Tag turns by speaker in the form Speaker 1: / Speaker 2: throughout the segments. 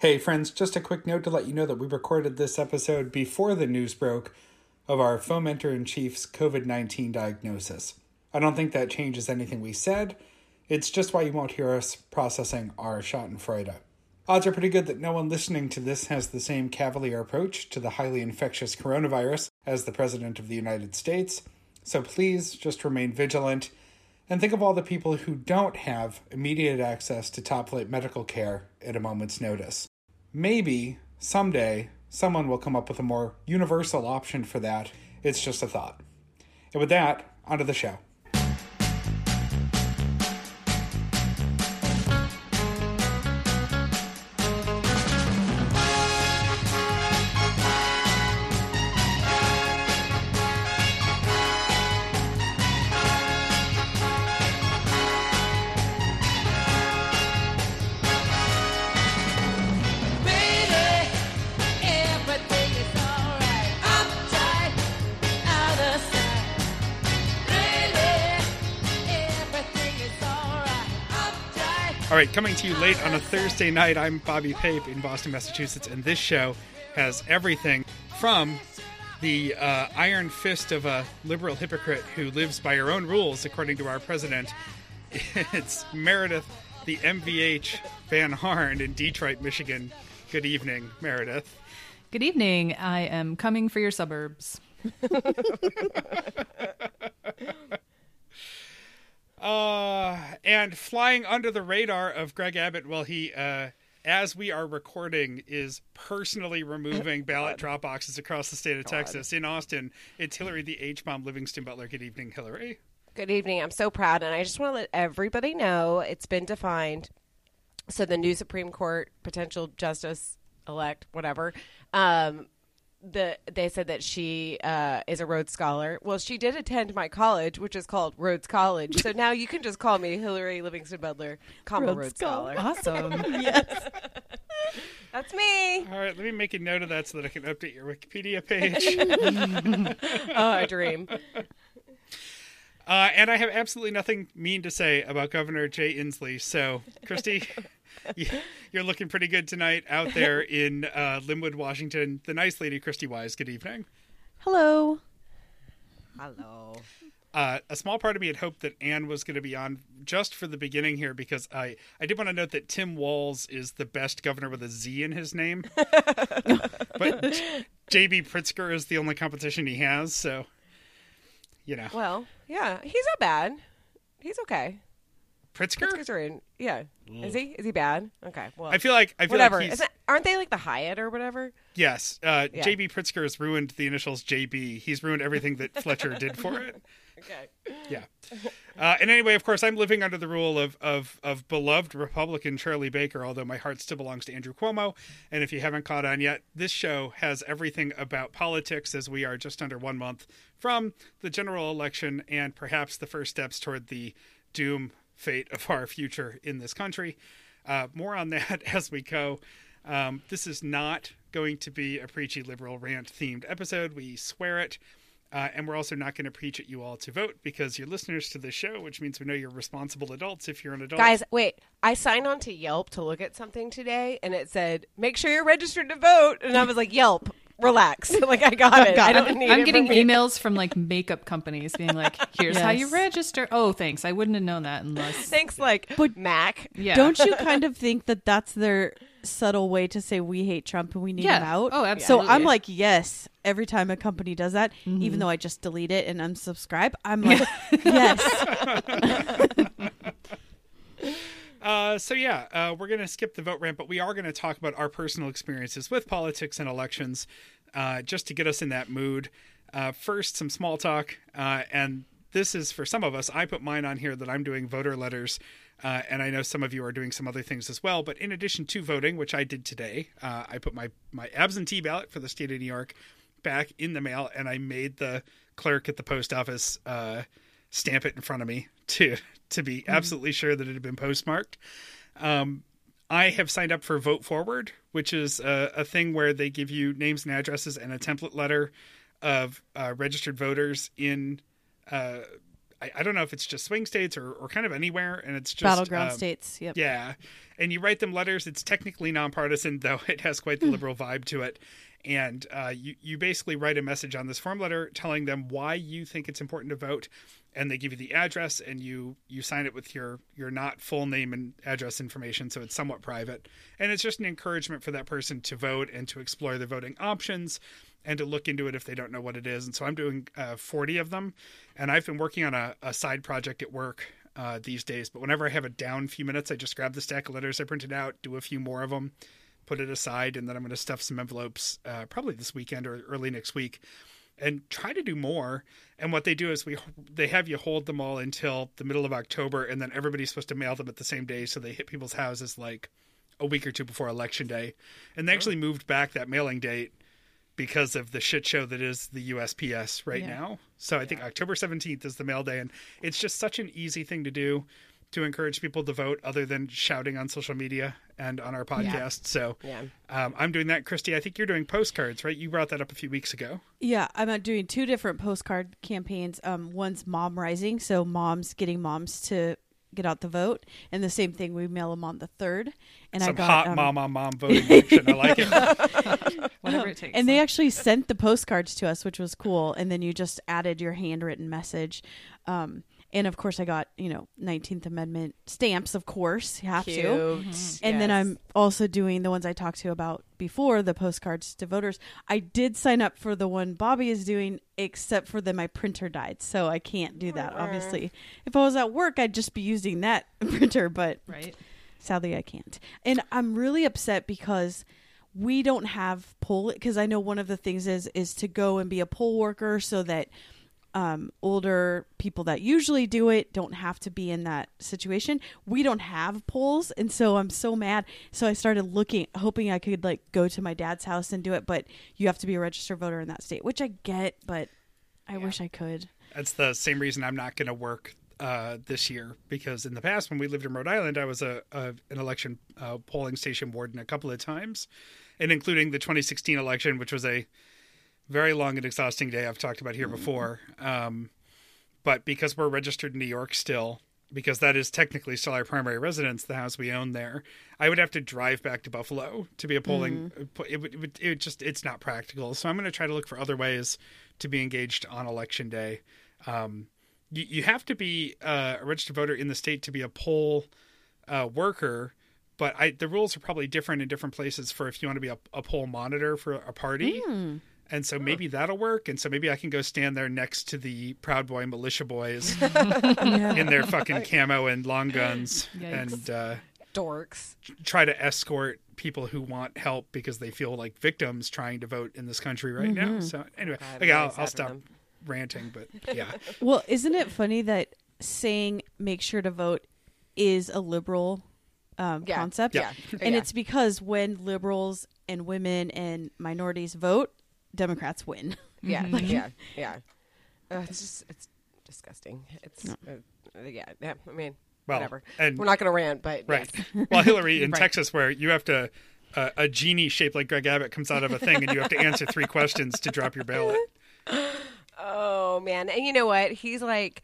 Speaker 1: Hey, friends, just a quick note to let you know that we recorded this episode before the news broke of our fomenter in chief's COVID 19 diagnosis. I don't think that changes anything we said. It's just why you won't hear us processing our Schadenfreude. Odds are pretty good that no one listening to this has the same cavalier approach to the highly infectious coronavirus as the President of the United States, so please just remain vigilant and think of all the people who don't have immediate access to top flight medical care at a moment's notice. Maybe someday someone will come up with a more universal option for that. It's just a thought. And with that, onto the show. Coming to you late on a Thursday night, I'm Bobby Pape in Boston, Massachusetts, and this show has everything from the uh, iron fist of a liberal hypocrite who lives by her own rules, according to our president. It's Meredith, the MVH Van Harn in Detroit, Michigan. Good evening, Meredith.
Speaker 2: Good evening. I am coming for your suburbs.
Speaker 1: Uh, and flying under the radar of Greg Abbott while he, uh, as we are recording, is personally removing ballot drop boxes across the state of Texas. In Austin, it's Hillary the H bomb Livingston Butler. Good evening, Hillary.
Speaker 3: Good evening. I'm so proud, and I just want to let everybody know it's been defined. So the new Supreme Court potential justice elect, whatever, um, the they said that she uh, is a Rhodes Scholar. Well, she did attend my college, which is called Rhodes College. So now you can just call me Hillary Livingston Butler, comma Rhodes, Scholar.
Speaker 2: Awesome. Yes.
Speaker 3: That's me.
Speaker 1: All right, let me make a note of that so that I can update your Wikipedia page.
Speaker 3: Oh, I dream.
Speaker 1: uh, and I have absolutely nothing mean to say about Governor Jay Inslee. So, Christy, you- you're looking pretty good tonight out there in uh, Lynnwood, Washington. The nice lady, Christy Wise. Good evening.
Speaker 2: Hello.
Speaker 3: Hello.
Speaker 1: uh, a small part of me had hoped that Anne was going to be on just for the beginning here because I, I did want to note that Tim Walz is the best governor with a Z in his name. but J.B. Pritzker is the only competition he has, so, you know.
Speaker 3: Well, yeah, he's not bad. He's okay.
Speaker 1: Pritzker?
Speaker 3: Pritzker's in. Yeah. Is he? Is he bad? Okay. Well,
Speaker 1: I feel like, I feel
Speaker 3: whatever.
Speaker 1: like
Speaker 3: Isn't, aren't they like the Hyatt or whatever?
Speaker 1: yes, uh,
Speaker 3: Yeah.
Speaker 1: J.B. Pritzker has ruined the initials J.B. He's ruined everything that Fletcher did for it.
Speaker 3: Okay.
Speaker 1: Yeah. Uh, and anyway, of course, I'm living under the rule of, of of beloved Republican Charlie Baker, although my heart still belongs to Andrew Cuomo. And if you haven't caught on yet, this show has everything about politics as we are just under one month from the general election and perhaps the first steps toward the doom fate of our future in this country. Uh, more on that as we go. Um, this is not going to be a preachy liberal rant themed episode. We swear it. Uh, and we're also not going to preach at you all to vote because you're listeners to the show, which means we know you're responsible adults if you're an adult.
Speaker 3: Guys, wait. I signed on to Yelp to look at something today, and it said, "Make sure you're registered to vote." And I was like, "Yelp, relax. like I got it. I don't need
Speaker 2: I'm
Speaker 3: it
Speaker 2: getting
Speaker 3: from
Speaker 2: emails from like makeup companies being like, "Here's how you register." Oh, thanks. I wouldn't have known that unless.
Speaker 3: Thanks, like
Speaker 4: But-
Speaker 3: Mac.
Speaker 2: Yeah.
Speaker 4: Don't you kind of think that that's their subtle way to say we hate Trump and we need
Speaker 2: Yeah.
Speaker 4: him out?
Speaker 2: Oh, absolutely. So.
Speaker 4: I'm like, yes, every time a company does that, even mm-hmm. though I just delete it and unsubscribe, I'm like, yes.
Speaker 1: Uh, so yeah, uh, we're to skip the vote rant, but we are to talk about our personal experiences with politics and elections, uh, just to get us in that mood. Uh, first, some small talk, uh, and this is for some of us. I put mine on here that I'm doing voter letters, and I know some of you are doing some other things as well. But in addition to voting, which I did today, I put my my absentee ballot for the state of New York back in the mail, and I made the clerk at the post office stamp it in front of me to to be absolutely sure that it had been postmarked. Um, I have signed up for Vote Forward, which is a, a thing where they give you names and addresses and a template letter of uh, registered voters in. Uh, I, I don't know if it's just swing states or, or kind of anywhere, and it's just
Speaker 4: Battleground
Speaker 1: um,
Speaker 4: states. Yep.
Speaker 1: yeah, and you write them letters. It's technically nonpartisan, though it has quite the liberal vibe to it. And uh, you you basically write a message on this form letter telling them why you think it's important to vote, and they give you the address, and you you sign it with your your not full name and address information, so it's somewhat private. And it's just an encouragement for that person to vote and to explore the voting options and to look into it if they don't know what it is. And so I'm doing uh, 40 of them, and I've been working on a, a side project at work uh, these days. But whenever I have a down few minutes, I just grab the stack of letters I printed out, do a few more of them, put it aside, and then I'm going to stuff some envelopes uh, probably this weekend or early next week, and try to do more. And what they do is we they have you hold them all until the middle of October, and then everybody's supposed to mail them at the same day, so they hit people's houses like a week or two before election day. And they actually moved back that mailing date because of the shit show that is the USPS right
Speaker 2: Yeah.
Speaker 1: now. So I think October 17th is the mail day and it's just such an easy thing to do to encourage people to vote other than shouting on social media and on our podcast. So
Speaker 3: Yeah.
Speaker 1: um, I'm doing that. Christy, I think you're doing postcards, right? You brought that up a few weeks ago.
Speaker 4: Yeah, I'm uh, doing two different postcard campaigns. Um, one's Mom Rising, so moms getting moms to get out the vote, and the same thing we mail them on the third. And I got
Speaker 1: hot
Speaker 4: um,
Speaker 1: mom on mom voting action. I like it.
Speaker 2: Whatever it takes.
Speaker 4: And they actually sent the postcards to us, which was cool. And then you just added your handwritten message. Um, and of course, I got you know 19th Amendment stamps. Of course, you have
Speaker 3: Cute.
Speaker 4: to. And then I'm also doing the ones I talked to about before, the postcards to voters. I did sign up for the one Bobby is doing, except for that my printer died, so I can't do that. Obviously, if I was at work, I'd just be using that printer, but
Speaker 2: right.
Speaker 4: sadly I can't. And I'm really upset because we don't have poll because I know one of the things is is to go and be a poll worker so that um, older people that usually do it don't have to be in that situation. We don't have polls, and so I'm so mad. So I started looking, hoping I could like go to my dad's house and do it, but you have to be a registered voter in that state, which I get, but I wish I could.
Speaker 1: That's the same reason I'm not going to work uh, this year because in the past when we lived in Rhode Island, I was a, a an election uh, polling station warden a couple of times, and including the 2016 election, which was a very long and exhausting day I've talked about here before. Um, but because we're registered in New York still, because that is technically still our primary residence, the house we own there, I would have to drive back to Buffalo to be a polling. It would, it would it just it's not practical. So I'm going to try to look for other ways to be engaged on election day. Um, you, you have to be uh, a registered voter in the state to be a poll uh, worker, but I, the rules are probably different in different places for if you want to be a, a poll monitor for a party. And so maybe that'll work. And so maybe I can go stand there next to the Proud Boy militia boys in their fucking camo and long guns
Speaker 2: Yikes.
Speaker 1: and uh,
Speaker 3: Dorks.
Speaker 1: try to escort people who want help because they feel like victims trying to vote in this country right now. So anyway,
Speaker 3: God, I'm
Speaker 1: okay,
Speaker 3: really
Speaker 1: I'll, I'll stop ranting, but yeah.
Speaker 4: Well, isn't it funny that saying "make sure to vote" is a liberal um,
Speaker 3: Yeah.
Speaker 4: concept?
Speaker 1: Yeah.
Speaker 4: and
Speaker 3: Yeah.
Speaker 4: it's because when liberals and women and minorities vote, Democrats win.
Speaker 3: Yeah, yeah, yeah. Uh, it's just it's disgusting. It's uh, yeah, yeah. I mean,
Speaker 1: Well,
Speaker 3: whatever.
Speaker 1: and-
Speaker 3: We're not going to rant, but
Speaker 1: Right.
Speaker 3: yes.
Speaker 1: Well, Hillary in
Speaker 2: Right.
Speaker 1: Texas, where you have to, uh, a genie shaped like Greg Abbott comes out of a thing, and you have to answer three questions to drop your ballot.
Speaker 3: Oh man, and you know what? He's like,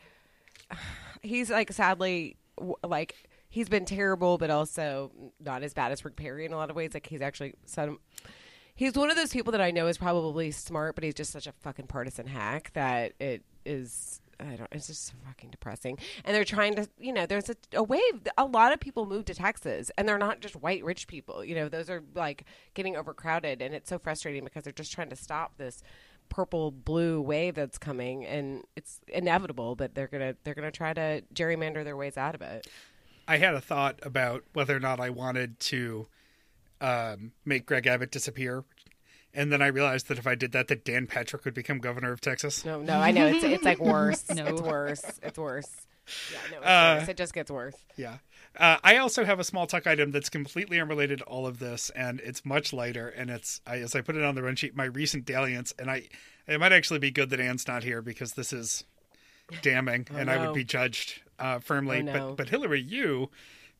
Speaker 3: he's like sadly like he's been terrible, but also not as bad as Rick Perry in a lot of ways. Like he's actually some. He's one of those people that I know is probably smart, but he's just such a fucking partisan hack that it is. I don't. It's just so fucking depressing. And they're trying to, you know, there's a, a wave. A lot of people move to Texas, and they're not just white rich people. You know, those are like getting overcrowded, and it's so frustrating because they're just trying to stop this purple blue wave that's coming, and it's inevitable. But they're gonna they're gonna try to gerrymander their ways out of it.
Speaker 1: I had a thought about whether or not I wanted to um, make Greg Abbott disappear. And then I realized that if I did that, that Dan Patrick would become governor of Texas.
Speaker 3: No, no, I know it's it's like worse.
Speaker 2: No.
Speaker 3: It's worse. It's worse. Yeah, no, it's
Speaker 1: Uh,
Speaker 3: worse. It just gets worse.
Speaker 1: Yeah. Uh, I also have a small talk item that's completely unrelated to all of this, and it's much lighter. And it's I, as I put it on the run sheet, my recent dalliance, and I it might actually be good that Anne's not here because this is damning, and I would be judged uh, firmly.
Speaker 3: Oh, no.
Speaker 1: But but Hillary, you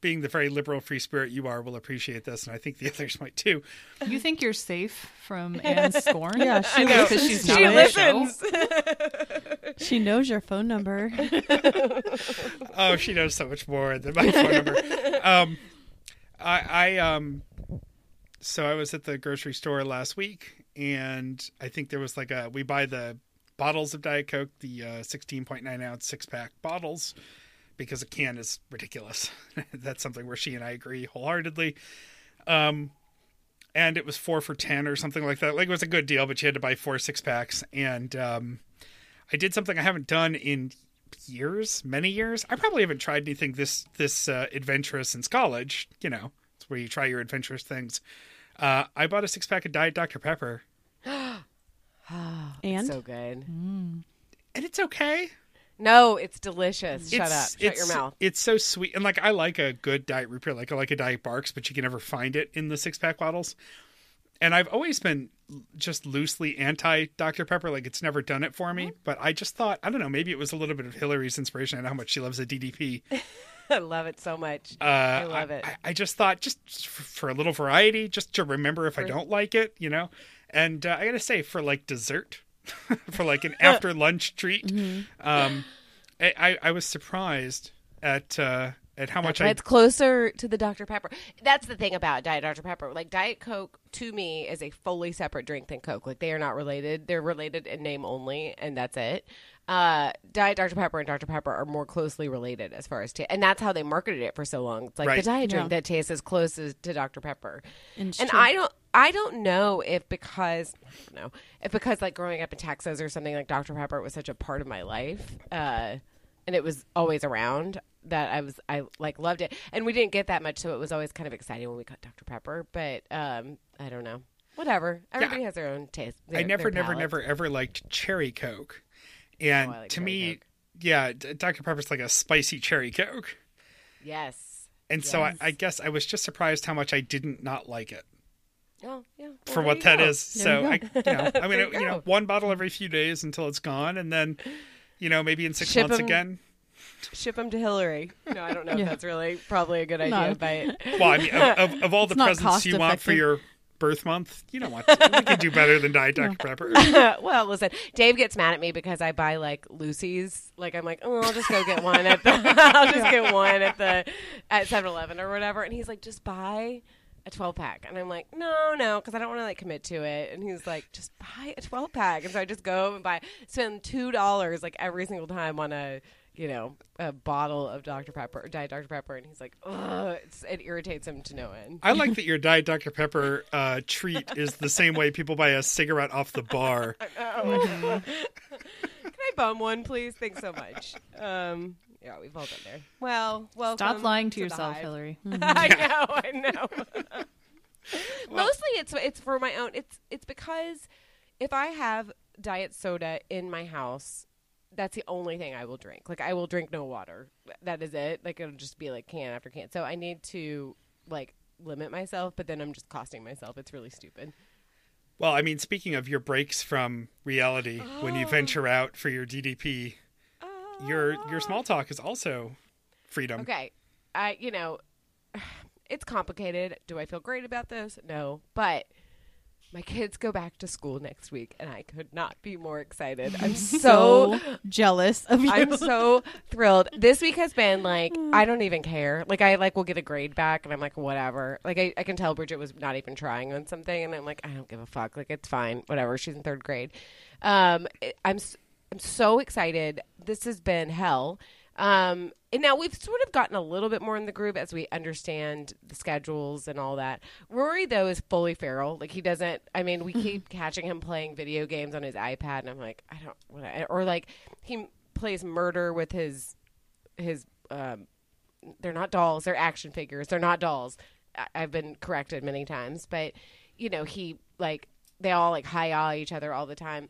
Speaker 1: being the very liberal free spirit you are, will appreciate this, and I think the others might too.
Speaker 2: You think you're safe from Anne's scorn?
Speaker 4: Yeah, she
Speaker 3: know.
Speaker 2: because she's not
Speaker 3: She
Speaker 2: on the show?
Speaker 3: listens.
Speaker 4: She knows your phone number.
Speaker 1: oh, she knows so much more than my phone number. Um, I, I um, so I was at the grocery store last week, and I think there was like a we buy the bottles of Diet Coke, the uh, sixteen point nine ounce six pack bottles, because a can is ridiculous. That's something where she and I agree wholeheartedly. Um, and it was four for ten or something like that. Like it was a good deal, but you had to buy four six packs, and um, I did something I haven't done in years, many years. I probably haven't tried anything this this uh, adventurous since college. You know, it's where you try your adventurous things. Uh, I bought a six pack of Diet Dr Pepper,
Speaker 4: And
Speaker 3: So good.
Speaker 1: and it's okay.
Speaker 3: No, it's delicious. Shut
Speaker 1: it's,
Speaker 3: up. Shut your mouth.
Speaker 1: It's so sweet, and like I like a good diet root beer. Like I like a Diet Barq's, but you can never find it in the six pack bottles. And I've always been just loosely anti Dr Pepper. Like it's never done it for me. But I just thought I don't know. Maybe it was a little bit of Hillary's inspiration and how much she loves the DDP.
Speaker 3: I love it so much.
Speaker 1: Uh,
Speaker 3: I love it.
Speaker 1: I, I just thought just for, for a little variety, just to remember if I don't like it, you know. And uh, I gotta say, for like dessert, for like an after lunch treat,
Speaker 3: Mm-hmm.
Speaker 1: um, I, I, was surprised at uh, at how much
Speaker 3: But
Speaker 1: I
Speaker 3: it's closer to the Dr. Pepper. That's the thing about Diet Dr. Pepper. Like Diet Coke to me is a fully separate drink than Coke. Like they are not related. They're related in name only, and that's it. Uh, Diet Dr. Pepper and Dr. Pepper are more closely related as far as taste, and that's how they marketed it for so long. It's like
Speaker 1: Right.
Speaker 3: the diet drink
Speaker 4: Yeah.
Speaker 3: that tastes as close as to Dr. Pepper.
Speaker 4: And it's
Speaker 3: And
Speaker 4: true.
Speaker 3: I don't, I don't know if because, no, if because like growing up in Texas or something like Dr. Pepper was such a part of my life, uh, and it was always around that I was, I like loved it. And we didn't get that much, so it was always kind of exciting when we got Dr. Pepper. But um, I don't know, whatever. Everybody has their own taste.
Speaker 1: I never, never, never, ever liked cherry Coke, and
Speaker 3: Oh, like
Speaker 1: to me,
Speaker 3: Coke.
Speaker 1: yeah, D- Dr Pepper's like a spicy cherry Coke,
Speaker 3: Yes.
Speaker 1: and so I, I guess I was just surprised how much I didn't not like it.
Speaker 3: Oh, yeah. Well,
Speaker 1: for what
Speaker 3: you
Speaker 1: that
Speaker 3: go.
Speaker 1: is. So
Speaker 4: you
Speaker 1: I, you know, I mean,
Speaker 3: you
Speaker 1: you know, one bottle every few days until it's gone, and then, you know, maybe in six
Speaker 3: Ship
Speaker 1: months
Speaker 3: 'em-
Speaker 1: again.
Speaker 3: Ship them to Hillary. No, I don't know
Speaker 4: Yeah.
Speaker 3: if that's really probably a good idea,
Speaker 4: No.
Speaker 3: but
Speaker 1: Well, I mean, of, of, of all the presents you want for your birth month, you don't want. To, we can do better than Diet Dr Pepper.
Speaker 3: well, listen, Dave gets mad at me because I buy like Lucy's. Like I'm like, oh, I'll just go get one at the. I'll just get one at the at 7-Eleven or whatever, and he's like, just buy a 12 pack, and I'm like, no, no, because I don't want to like commit to it, and he's like, just buy a 12 pack, and so I just go and buy, spend two dollars like every single time on a. You know, a bottle of Dr. Pepper, Diet Dr. Pepper, and he's like, ugh, it's, it irritates him to no end.
Speaker 1: I like that your Diet Dr Pepper uh, treat is the same way people buy a cigarette off the bar.
Speaker 3: Can I bum one, please? Thanks so much. Um, yeah, we've all been there. Well, welcome.
Speaker 2: Stop lying to
Speaker 3: the
Speaker 2: yourself,
Speaker 3: hive.
Speaker 2: Hillary.
Speaker 3: I know, I know. Mostly, it's it's for my own. It's it's because if I have diet soda in my house, that's the only thing I will drink. Like I will drink no water. That is it. Like it'll just be like can after can. So I need to like limit myself, but then I'm just costing myself. It's really stupid.
Speaker 1: Well, I mean, speaking of your breaks from reality, when you venture out for your DDP, your your small ah. talk is also freedom.
Speaker 3: Okay. I, you know, it's complicated. Do I feel great about this? No. But my kids go back to school next week and I could not be more excited. I'm so
Speaker 4: so jealous of you.
Speaker 3: I'm so thrilled. This week has been like I don't even care. Like I like will get a grade back and I'm like whatever. Like I, I can tell Bridget was not even trying on something and I'm like I don't give a fuck. Like it's fine. Whatever. She's in third grade. Um I'm I'm so excited. This has been hell. Um and now we've sort of gotten a little bit more in the groove as we understand the schedules and all that. Rory though is fully feral. Like he doesn't I mean, we keep catching him playing video games on his iPad and I'm like, I don't what I- or like he plays murder with his his um they're not dolls they're action figures they're not dolls I- i've been corrected many times but you know he like they all like hi ah each other all the time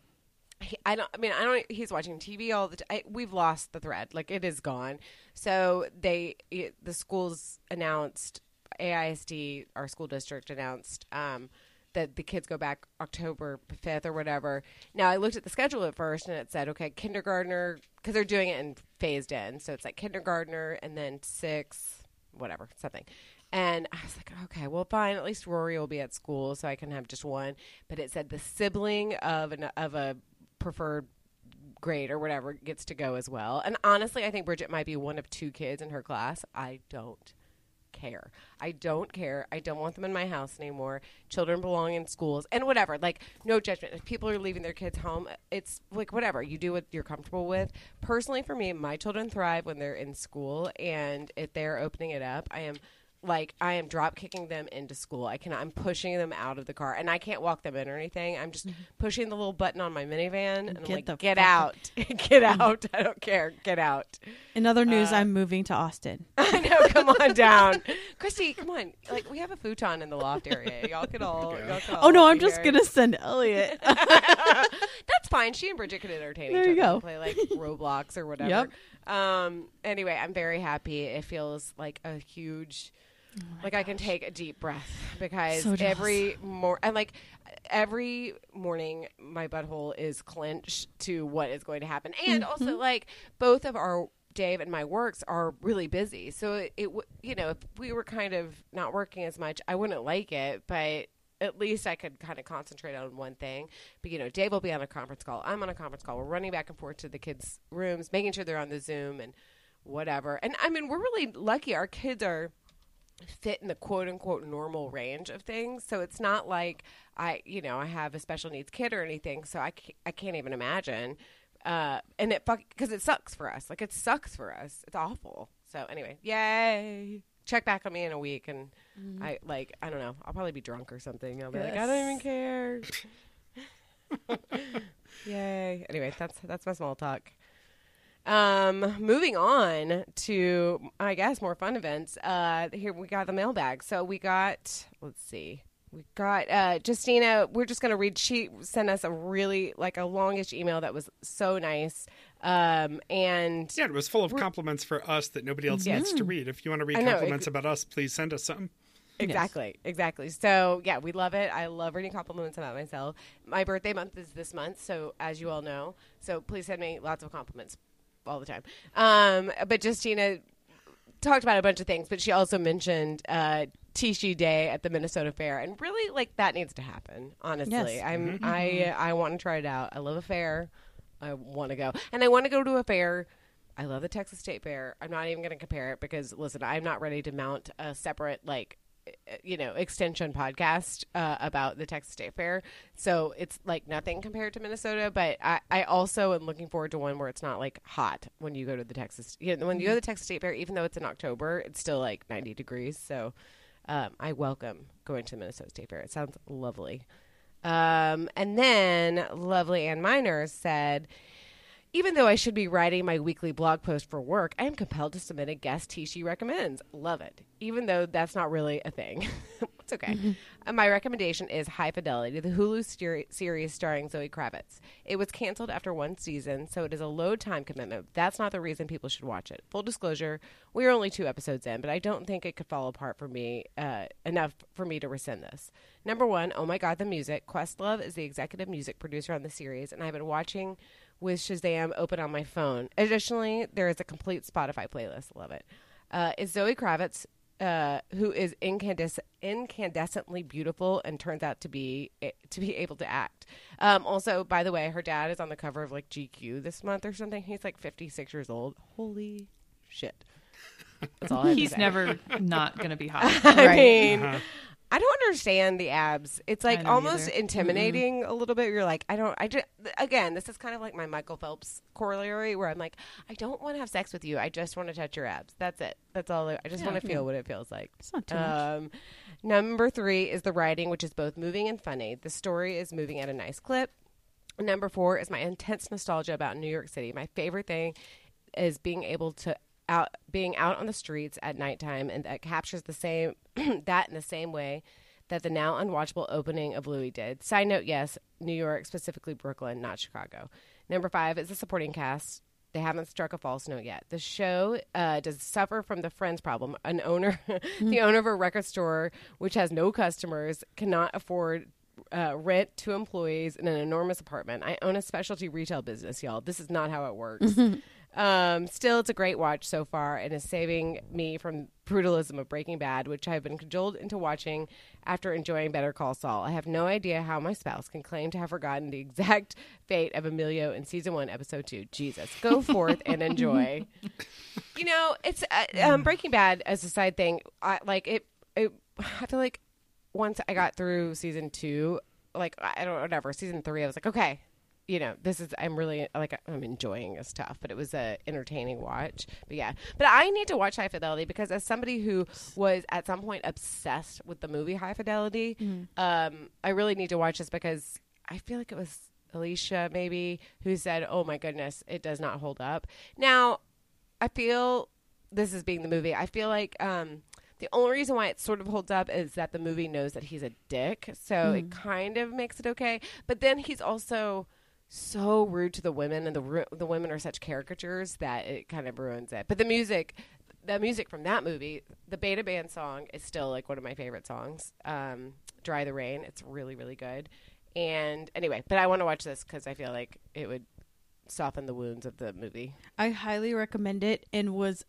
Speaker 3: he, I don't. I mean, I don't. He's watching TV all the time. We've lost the thread. Like it is gone. So they, it, the schools announced, AISD, our school district announced um, that the kids go back October fifth or whatever. Now I looked at the schedule at first, and it said, okay, kindergartner, because they're doing it in phased in. So it's like kindergartner, and then six, whatever, something. And I was like, okay, well, fine. At least Rory will be at school, so I can have just one. But it said the sibling of an of a preferred grade or whatever gets to go as well. And honestly, I think Bridget might be one of two kids in her class. I don't care. I don't care. I don't want them in my house anymore. Children belong in schools and whatever. Like no judgment. If people are leaving their kids home, it's like whatever. You do what you're comfortable with. Personally, for me, my children thrive when they're in school, and if they're opening it up, I am like I am drop kicking them into school. I can I'm pushing them out of the car and I can't walk them in or anything. I'm just pushing the little button on my minivan and I'm
Speaker 4: Get
Speaker 3: like, get
Speaker 4: fuck
Speaker 3: out. get out. I don't care. Get out.
Speaker 4: In other news,
Speaker 3: Uh,
Speaker 4: I'm moving to Austin.
Speaker 3: I know, come on down. Christy, come on. Like we have a futon in the loft area. Y'all could all, y'all could
Speaker 4: Oh no, I'm just
Speaker 3: here.
Speaker 4: gonna send Elliot.
Speaker 3: That's fine. She and Bridget could entertain
Speaker 4: There
Speaker 3: each
Speaker 4: you
Speaker 3: other
Speaker 4: go.
Speaker 3: and play like Roblox or whatever.
Speaker 4: Yep.
Speaker 3: Um anyway, I'm very happy. It feels like a huge like I can take a deep breath because
Speaker 4: Oh So
Speaker 3: every more and like every morning my butthole is clenched to what is going to happen. And
Speaker 4: Mm-hmm.
Speaker 3: also like both of our Dave and my works are really busy. So it, it you know, if we were kind of not working as much, I wouldn't like it, but at least I could kind of concentrate on one thing. But you know, Dave will be on a conference call. I'm on a conference call. We're running back and forth to the kids' rooms, making sure they're on the Zoom and whatever. And I mean, we're really lucky. Our kids are fit in the quote unquote normal range of things. So it's not like I, you know, I have a special needs kid or anything. So I can't, I can't even imagine. Uh, and it fuck because it sucks for us. Like it sucks for us. It's awful. So anyway, yay. Check back on me in a week, and I like I don't know. I'll probably be drunk or something. I'll be like, I don't even care. Yay! Anyway, that's that's my small talk. Um, moving on to I guess more fun events. Uh, here we got the mailbag. So we got let's see, we got uh, Justina. We're just gonna read. She sent us a really like a longish email that was so nice. Um, and
Speaker 1: Yeah, it was full of compliments for us that nobody else needs to read. If you want to read
Speaker 3: I know,
Speaker 1: compliments
Speaker 3: ex-
Speaker 1: about us, please send us some.
Speaker 3: Exactly, exactly. So yeah, we love it. I love reading compliments about myself. My birthday month is this month, so as you all know, so please send me lots of compliments all the time. Um, but Justina talked about a bunch of things, but she also mentioned uh, Tishi Day at the Minnesota Fair, and really like that needs to happen. Honestly,
Speaker 4: Yes.
Speaker 3: I'm I I want to try it out. I love a fair. I want to go, and I want to go to a fair. I love the Texas State Fair. I'm not even going to compare it because listen, I'm not ready to mount a separate like you know extension podcast uh, about the Texas State Fair. So it's like nothing compared to Minnesota, but I, I also am looking forward to one where it's not like hot when you go to the Texas. You know, when you go to the Texas State Fair, even though it's in October, it's still like 90 degrees. So um, I welcome going to the Minnesota State Fair. It sounds lovely. Um, and then lovely Ann Minor said. Even though I should be writing my weekly blog post for work, I am compelled to submit a guest tea she recommends. Love it. Even though that's not really a thing. it's okay. Uh, my recommendation is High Fidelity, the Hulu ser- series starring Zoe Kravitz. It was canceled after one season, so it is a low time commitment. That's not the reason people should watch it. Full disclosure, we are only two episodes in, but I don't think it could fall apart for me uh, enough for me to rescind this. Number one, oh my god, the music. Questlove is the executive music producer on the series, and I've been watching with Shazam open on my phone. Additionally, there is a complete Spotify playlist. Love it. Uh, is Zoe Kravitz, uh, who is incandes- incandescently beautiful and turns out to be to be able to act. Um, also, by the way, her dad is on the cover of like GQ this month or something. He's like 56 years old. Holy shit. That's all I
Speaker 2: He's never not going to be hot.
Speaker 3: I
Speaker 2: right.
Speaker 3: mean,
Speaker 1: Uh-huh.
Speaker 3: I don't understand the abs. It's like almost
Speaker 2: either.
Speaker 3: intimidating a little bit. You're like, I don't. I just again, this is kind of like my Michael Phelps corollary, where I'm like, I don't want to have sex with you. I just want to touch your abs. That's it. That's all. I, I just want to feel what it feels like.
Speaker 4: It's not too much.
Speaker 3: Um, number three is the writing, which is both moving and funny. The story is moving at a nice clip. Number four is my intense nostalgia about New York City. My favorite thing is being able to out being out on the streets at nighttime, and that captures the same that in the same way that the now unwatchable opening of Louie did. Side note: Yes, New York, specifically Brooklyn, not Chicago. Number five is the supporting cast. They haven't struck a false note yet. The show uh, does suffer from the friends problem. An owner, the owner of a record store which has no customers, cannot afford uh, rent to employees in an enormous apartment. I own a specialty retail business, y'all. This is not how it works. um, still, it's a great watch so far and is saving me from brutalism of Breaking Bad, which I have been cajoled into watching after enjoying Better Call Saul. I have no idea how my spouse can claim to have forgotten the exact fate of Emilio in season one, episode two. Jesus, go forth and enjoy. You know, it's uh, um, Breaking Bad as a side thing. I like it, it. I feel like once I got through season two, like I don't know, whatever season three, I was like, okay, you know, this is I'm really like I'm enjoying this stuff. But it was a entertaining watch. But yeah, but I need to watch High Fidelity because as somebody who was at some point obsessed with the movie High Fidelity, um, I really need to watch this because I feel like it was Alicia maybe who said, "Oh my goodness, it does not hold up." Now I feel this is being the movie. I feel like um, the only reason why it sort of holds up is that the movie knows that he's a dick, so it kind of makes it okay. But then he's also so rude to the women, and the ru- the women are such caricatures that it kind of ruins it. But the music, the music from that movie, the Beta Band song is still like one of my favorite songs. Um, "Dry the Rain," it's really really good. And anyway, but I want to watch this because I feel like it would soften the wounds of the movie.
Speaker 4: I highly recommend it and was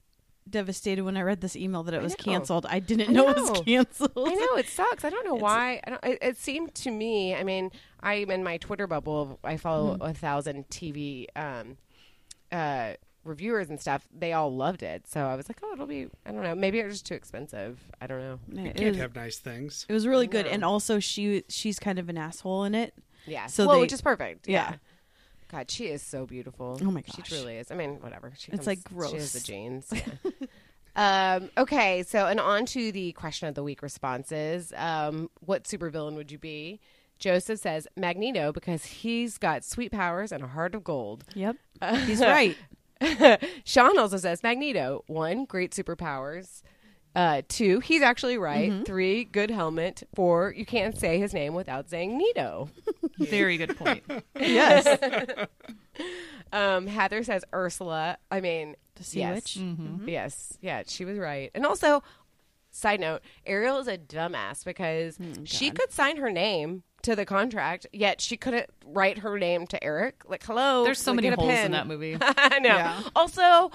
Speaker 4: devastated when I read this email that it was
Speaker 3: know.
Speaker 4: canceled. I didn't
Speaker 3: I
Speaker 4: know, it was canceled.
Speaker 3: I know it sucks. I don't know why. I don't, it, it seemed to me. I mean, I'm in my Twitter bubble. I follow
Speaker 4: Mm-hmm.
Speaker 3: a thousand TV um, uh, reviewers and stuff. They all loved it. So I was like, oh, it'll be. I don't know. Maybe it was too expensive. I don't know.
Speaker 4: It
Speaker 1: Can't
Speaker 4: was,
Speaker 1: have nice things.
Speaker 4: it was really good, and also she she's kind of an asshole in it.
Speaker 3: Yeah.
Speaker 4: So
Speaker 3: well,
Speaker 4: they-
Speaker 3: which is perfect. Yeah.
Speaker 4: yeah.
Speaker 3: God, she is so beautiful.
Speaker 4: Oh my gosh, she
Speaker 3: truly is. I mean, whatever. She
Speaker 4: It's,
Speaker 3: comes-
Speaker 4: like,
Speaker 3: She has the
Speaker 4: gross.
Speaker 3: genes. Yeah. um, okay, so and on to the question of the week responses. Um, what supervillain would you be? Joseph says Magneto because he's got sweet powers and a heart of gold.
Speaker 4: Yep, he's right.
Speaker 3: Sean also says Magneto. One, great superpowers. Uh, two, he's actually right.
Speaker 4: Mm-hmm.
Speaker 3: Three, good helmet. Four, you can't say his name without saying Nito.
Speaker 2: Very good point.
Speaker 4: yes,
Speaker 3: Um, Heather says Ursula. I mean,
Speaker 4: The Sea
Speaker 3: yes.
Speaker 4: Witch?
Speaker 2: Mm-hmm.
Speaker 3: Yes, yeah, she was right. And also, side note, Ariel is a dumbass because
Speaker 4: Hmm,
Speaker 3: she could sign her name to the contract, yet she couldn't write her name to Eric. Like, hello,
Speaker 2: There's so many holes
Speaker 3: pen.
Speaker 2: in that movie.
Speaker 3: I know.
Speaker 4: Yeah.
Speaker 3: Also,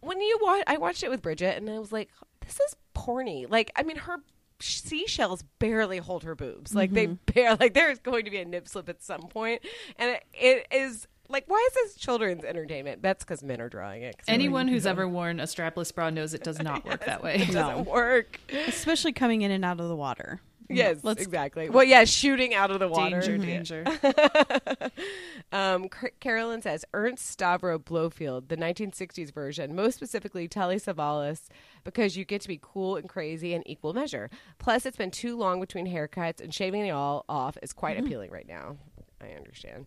Speaker 3: when you watch, I watched it with Bridget, and I was like, this is porny. Like, I mean, her seashells barely hold her boobs. Like they
Speaker 2: Mm-hmm.
Speaker 3: barely. Like there is going to be a nip slip at some point. point, and it, it is like, why is this children's entertainment? That's because men are drawing it.
Speaker 2: Anyone who's ever worn a strapless bra knows it does not work that way.
Speaker 3: it doesn't work.
Speaker 4: especially coming in and out of the water.
Speaker 3: Yes,
Speaker 4: Let's-
Speaker 3: exactly. Well, yeah, shooting out of the water.
Speaker 2: Danger,
Speaker 3: Yeah.
Speaker 2: danger.
Speaker 3: Um, Car- Carolyn says Ernst Stavro Blofeld, the 1960s version, most specifically Telly Savalas, because you get to be cool and crazy in equal measure. Plus, it's been too long between haircuts, and shaving it all off is quite appealing right now. I understand.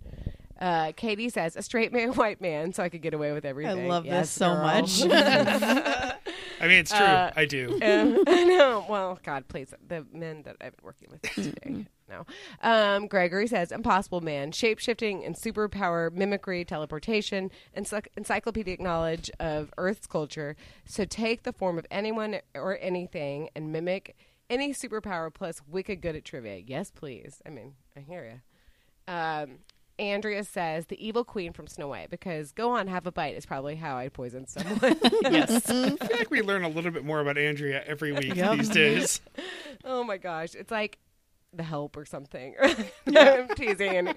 Speaker 3: Uh, Katie says a straight man, white man, so I could get away with everything.
Speaker 4: I love
Speaker 3: Yes,
Speaker 4: this so
Speaker 3: girl.
Speaker 4: much.
Speaker 1: I mean, it's true.
Speaker 3: Uh,
Speaker 1: I do.
Speaker 3: Um, I know. Well, God, please, the men that I've been working with today. No. Um, Gregory says Impossible Man, shape shifting and superpower, mimicry, teleportation, encyc- encyclopedic knowledge of Earth's culture. So take the form of anyone or anything and mimic any superpower plus wicked good at trivia. Yes, please. I mean, I hear you. Um, Andrea says the evil queen from Snow White because go on, have a bite is probably how I poison someone.
Speaker 2: yes.
Speaker 1: I feel like we learn a little bit more about Andrea every week
Speaker 4: Yep.
Speaker 1: these days.
Speaker 3: Oh my gosh, it's like the help or something. I'm teasing.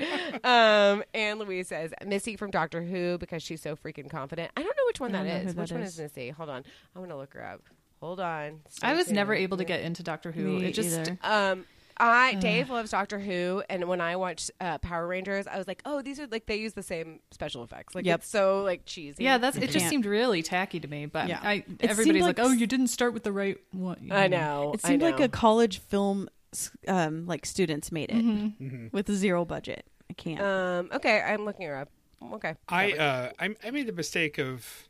Speaker 3: Um, Anne Louise says Missy from Doctor Who because she's so freaking confident. I don't know which one
Speaker 4: that is.
Speaker 3: that
Speaker 4: don't know
Speaker 3: is.
Speaker 4: who
Speaker 3: Which
Speaker 4: that
Speaker 3: one
Speaker 4: is.
Speaker 3: is Missy? Hold on, I'm gonna look her up. Hold on.
Speaker 2: I was
Speaker 3: Stay
Speaker 2: never able to get into Doctor Who.
Speaker 4: Me
Speaker 2: it just
Speaker 4: either.
Speaker 3: Um, I Dave loves Doctor Who, and when I watched uh, Power Rangers, I was like, oh, these are like they use the same special effects. Like
Speaker 4: Yep.
Speaker 3: it's so like cheesy.
Speaker 2: yeah, that's it. Just seemed really tacky to me. But
Speaker 4: Yeah.
Speaker 2: I, everybody's like,
Speaker 4: like
Speaker 2: "Oh, you didn't start with the right one."
Speaker 3: I know.
Speaker 4: It
Speaker 3: I
Speaker 4: seemed like a college film, um, like students made it
Speaker 2: Mm-hmm.
Speaker 4: with zero budget. I can't.
Speaker 3: Um, okay, I'm looking her up. Okay,
Speaker 1: I uh, I, I made the mistake of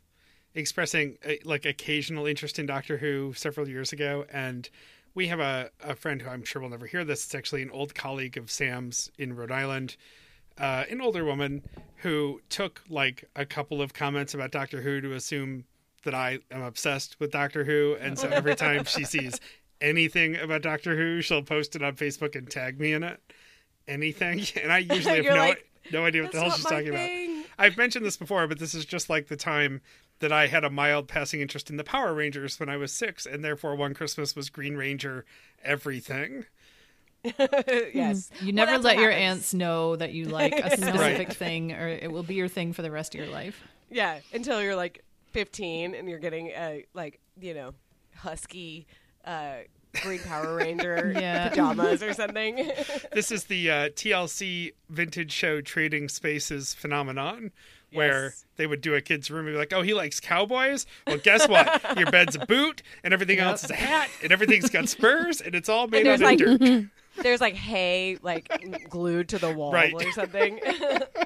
Speaker 1: expressing uh, like occasional interest in Doctor Who several years ago, and we have a, a friend who I'm sure will never hear this. It's actually an old colleague of Sam's in Rhode Island, uh, an older woman who took like a couple of comments about Doctor Who to assume that I am obsessed with Doctor Who, and so every time she sees anything about Doctor Who, she'll post it on Facebook and tag me in it. Anything, and I usually have no
Speaker 3: like,
Speaker 1: no idea what the hell she's talking about. I've mentioned this before, but this is just like the time that I had a mild passing interest in the Power Rangers when I was six, and therefore one Christmas was Green Ranger everything.
Speaker 3: yes.
Speaker 2: You never
Speaker 3: that's
Speaker 2: let your
Speaker 3: happens.
Speaker 2: aunts know that you like a specific thing, or it will be your thing for the rest of your life.
Speaker 3: Yeah, until you're like 15 and you're getting a like you know husky uh green power ranger
Speaker 2: Yeah.
Speaker 3: pajamas or something
Speaker 1: this is the uh, TLC vintage show trading spaces phenomenon. Where
Speaker 3: Yes.
Speaker 1: they would do a kid's room and be like, "Oh, he likes cowboys." Well, guess what? Your bed's a boot, and everything else is a hat, and everything's got spurs, and it's all made
Speaker 3: there's
Speaker 1: out of
Speaker 3: like-
Speaker 1: dirt.
Speaker 3: there's like hay like glued to the wall
Speaker 1: Right.
Speaker 3: or something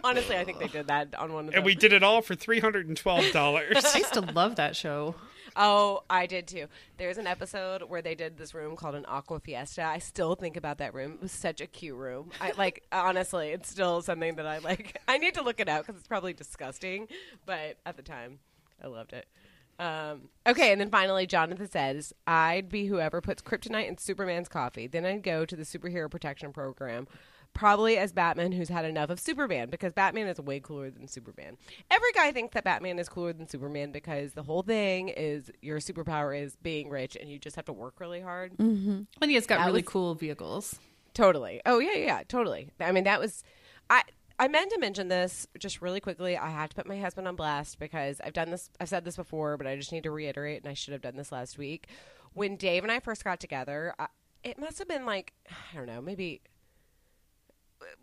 Speaker 3: honestly i think they did that on one of them
Speaker 1: And we did it all for three hundred and twelve dollars.
Speaker 2: I used to love that show.
Speaker 3: Oh i did too. There's an episode where they did this room called an aqua fiesta. I still think about that room. It was such a cute room. I like honestly it's still something that i like. I need to look it out because it's probably disgusting but at the time i loved it. Um, okay, and then finally, Jonathan says, I'd be whoever puts kryptonite in Superman's coffee. Then I'd go to the superhero protection program, probably as Batman who's had enough of Superman, because Batman is way cooler than Superman. Every guy thinks that Batman is cooler than Superman because the whole thing is your superpower is being rich and you just have to work really hard. Mm-hmm.
Speaker 2: And he's got
Speaker 3: That
Speaker 2: really
Speaker 3: was-
Speaker 2: cool vehicles.
Speaker 3: Totally. Oh yeah, yeah, yeah, totally. I mean, that was I. I meant to mention this just really quickly. I had to put my husband on blast because I've done this. I've said this before, but I just need to reiterate, and I should have done this last week. When Dave and I first got together, I, it must have been like I don't know, maybe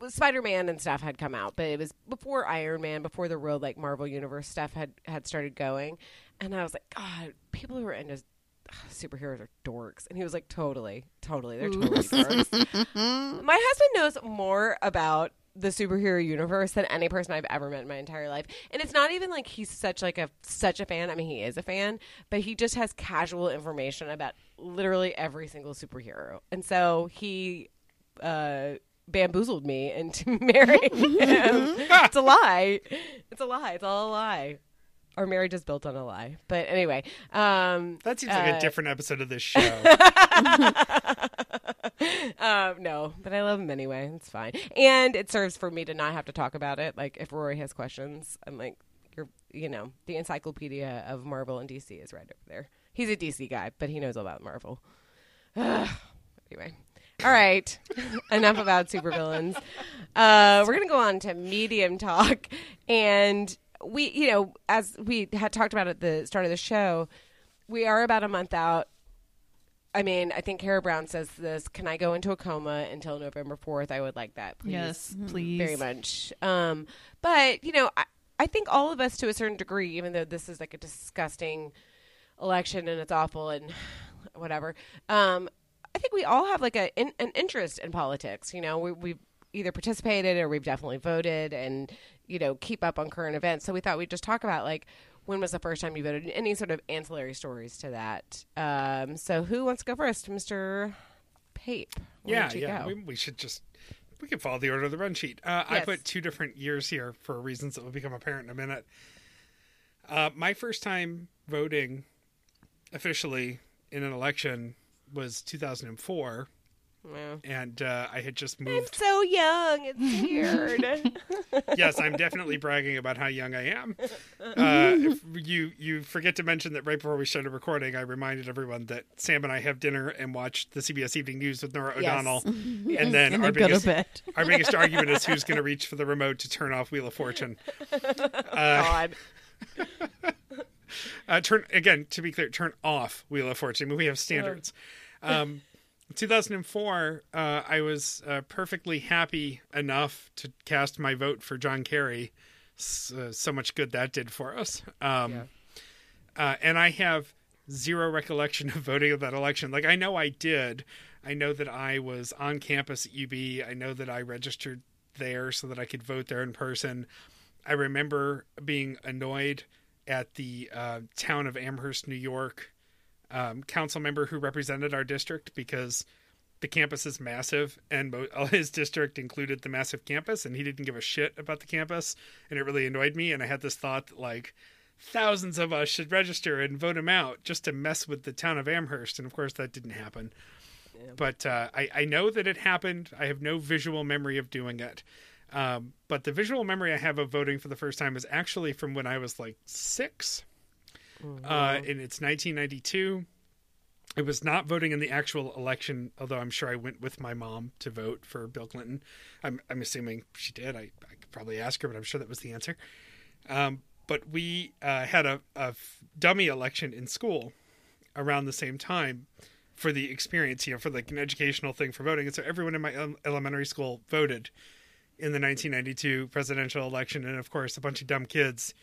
Speaker 3: Spider Man and stuff had come out, but it was before Iron Man, before the real like Marvel Universe stuff had had started going, and I was like, God, people who are into ugh, superheroes are dorks, and he was like, totally, totally, they're totally dorks. My husband knows more about the superhero universe than any person I've ever met in my entire life. And it's not even like he's such like a such a fan. I mean, he is a fan, but he just has casual information about literally every single superhero. And so he uh bamboozled me into marrying him. it's a lie. It's a lie. It's all a lie. Our marriage is built on a lie. But anyway, um
Speaker 1: That seems like
Speaker 3: uh,
Speaker 1: a different episode of this show.
Speaker 3: Um, no, but I love him anyway. It's fine, and it serves for me to not have to talk about it. Like if Rory has questions, I'm like, you're, you know, the encyclopedia of Marvel and DC is right over there. He's a DC guy, but he knows all about Marvel. anyway, all right, enough about supervillains. Uh, we're gonna go on to medium talk, and we, you know, as we had talked about at the start of the show, we are about a month out I mean, I think Kara Brown says this. Can I go into a coma until November fourth? I would like that, please.
Speaker 2: Yes, please.
Speaker 3: very much. Um, but you know, I, I think all of us, to a certain degree, even though this is like a disgusting election and it's awful and whatever, um, I think we all have like a in, an interest in politics. You know, we, we've either participated or we've definitely voted, and you know, keep up on current events. So we thought we'd just talk about like when was the first time you voted? Any sort of ancillary stories to that. Um, so who wants to go first, Mister Pape?
Speaker 1: Yeah, yeah. We, we should just we can follow the order of the run sheet. Uh, I put two different years here for reasons that will become apparent in a minute. Uh, my first time voting officially in an election was 2004,
Speaker 3: Yeah.
Speaker 1: and uh, I had just moved.
Speaker 3: I'm so young. It's weird.
Speaker 1: yes, I'm definitely bragging about how young I am. Uh, if you you forget to mention that right before we started recording, I reminded everyone that Sam and I have dinner and watch the CBS Evening News with Norah
Speaker 3: Yes.
Speaker 1: O'Donnell, and then
Speaker 4: And
Speaker 1: our
Speaker 4: then go to
Speaker 1: biggest our biggest argument is who's going to reach for the remote to turn off Wheel of Fortune.
Speaker 3: God.
Speaker 1: Uh, turn again to be clear, turn off Wheel of Fortune. I mean, we have standards. Um, 2004, uh, I was uh, perfectly happy enough to cast my vote for John Kerry. S- uh, so much good that did for us. Um, uh, and I have zero recollection of voting of that election. Like I know I did. I know that I was on campus at UB. I know that I registered there so that I could vote there in person. I remember being annoyed at the uh, town of Amherst, New York, um, council member who represented our district because the campus is massive and his district included the massive campus and he didn't give a shit about the campus and it really annoyed me and I had this thought that like thousands of us should register and vote him out just to mess with the town of Amherst and of course that didn't happen. But uh, I, I know that it happened. I have no visual memory of doing it. Um, but the visual memory I have of voting for the first time is actually from when I was like 6 uh, and it's 1992. I was not voting in the actual election, although I'm sure I went with my mom to vote for Bill Clinton. I'm, I'm assuming she did. I, I could probably ask her, but I'm sure that was the answer. Um, but we uh, had a dummy election in school around the same time for the experience, you know, for like an educational thing for voting. And so everyone in my el- elementary school voted in the 1992 presidential election. And of course, a bunch of dumb kids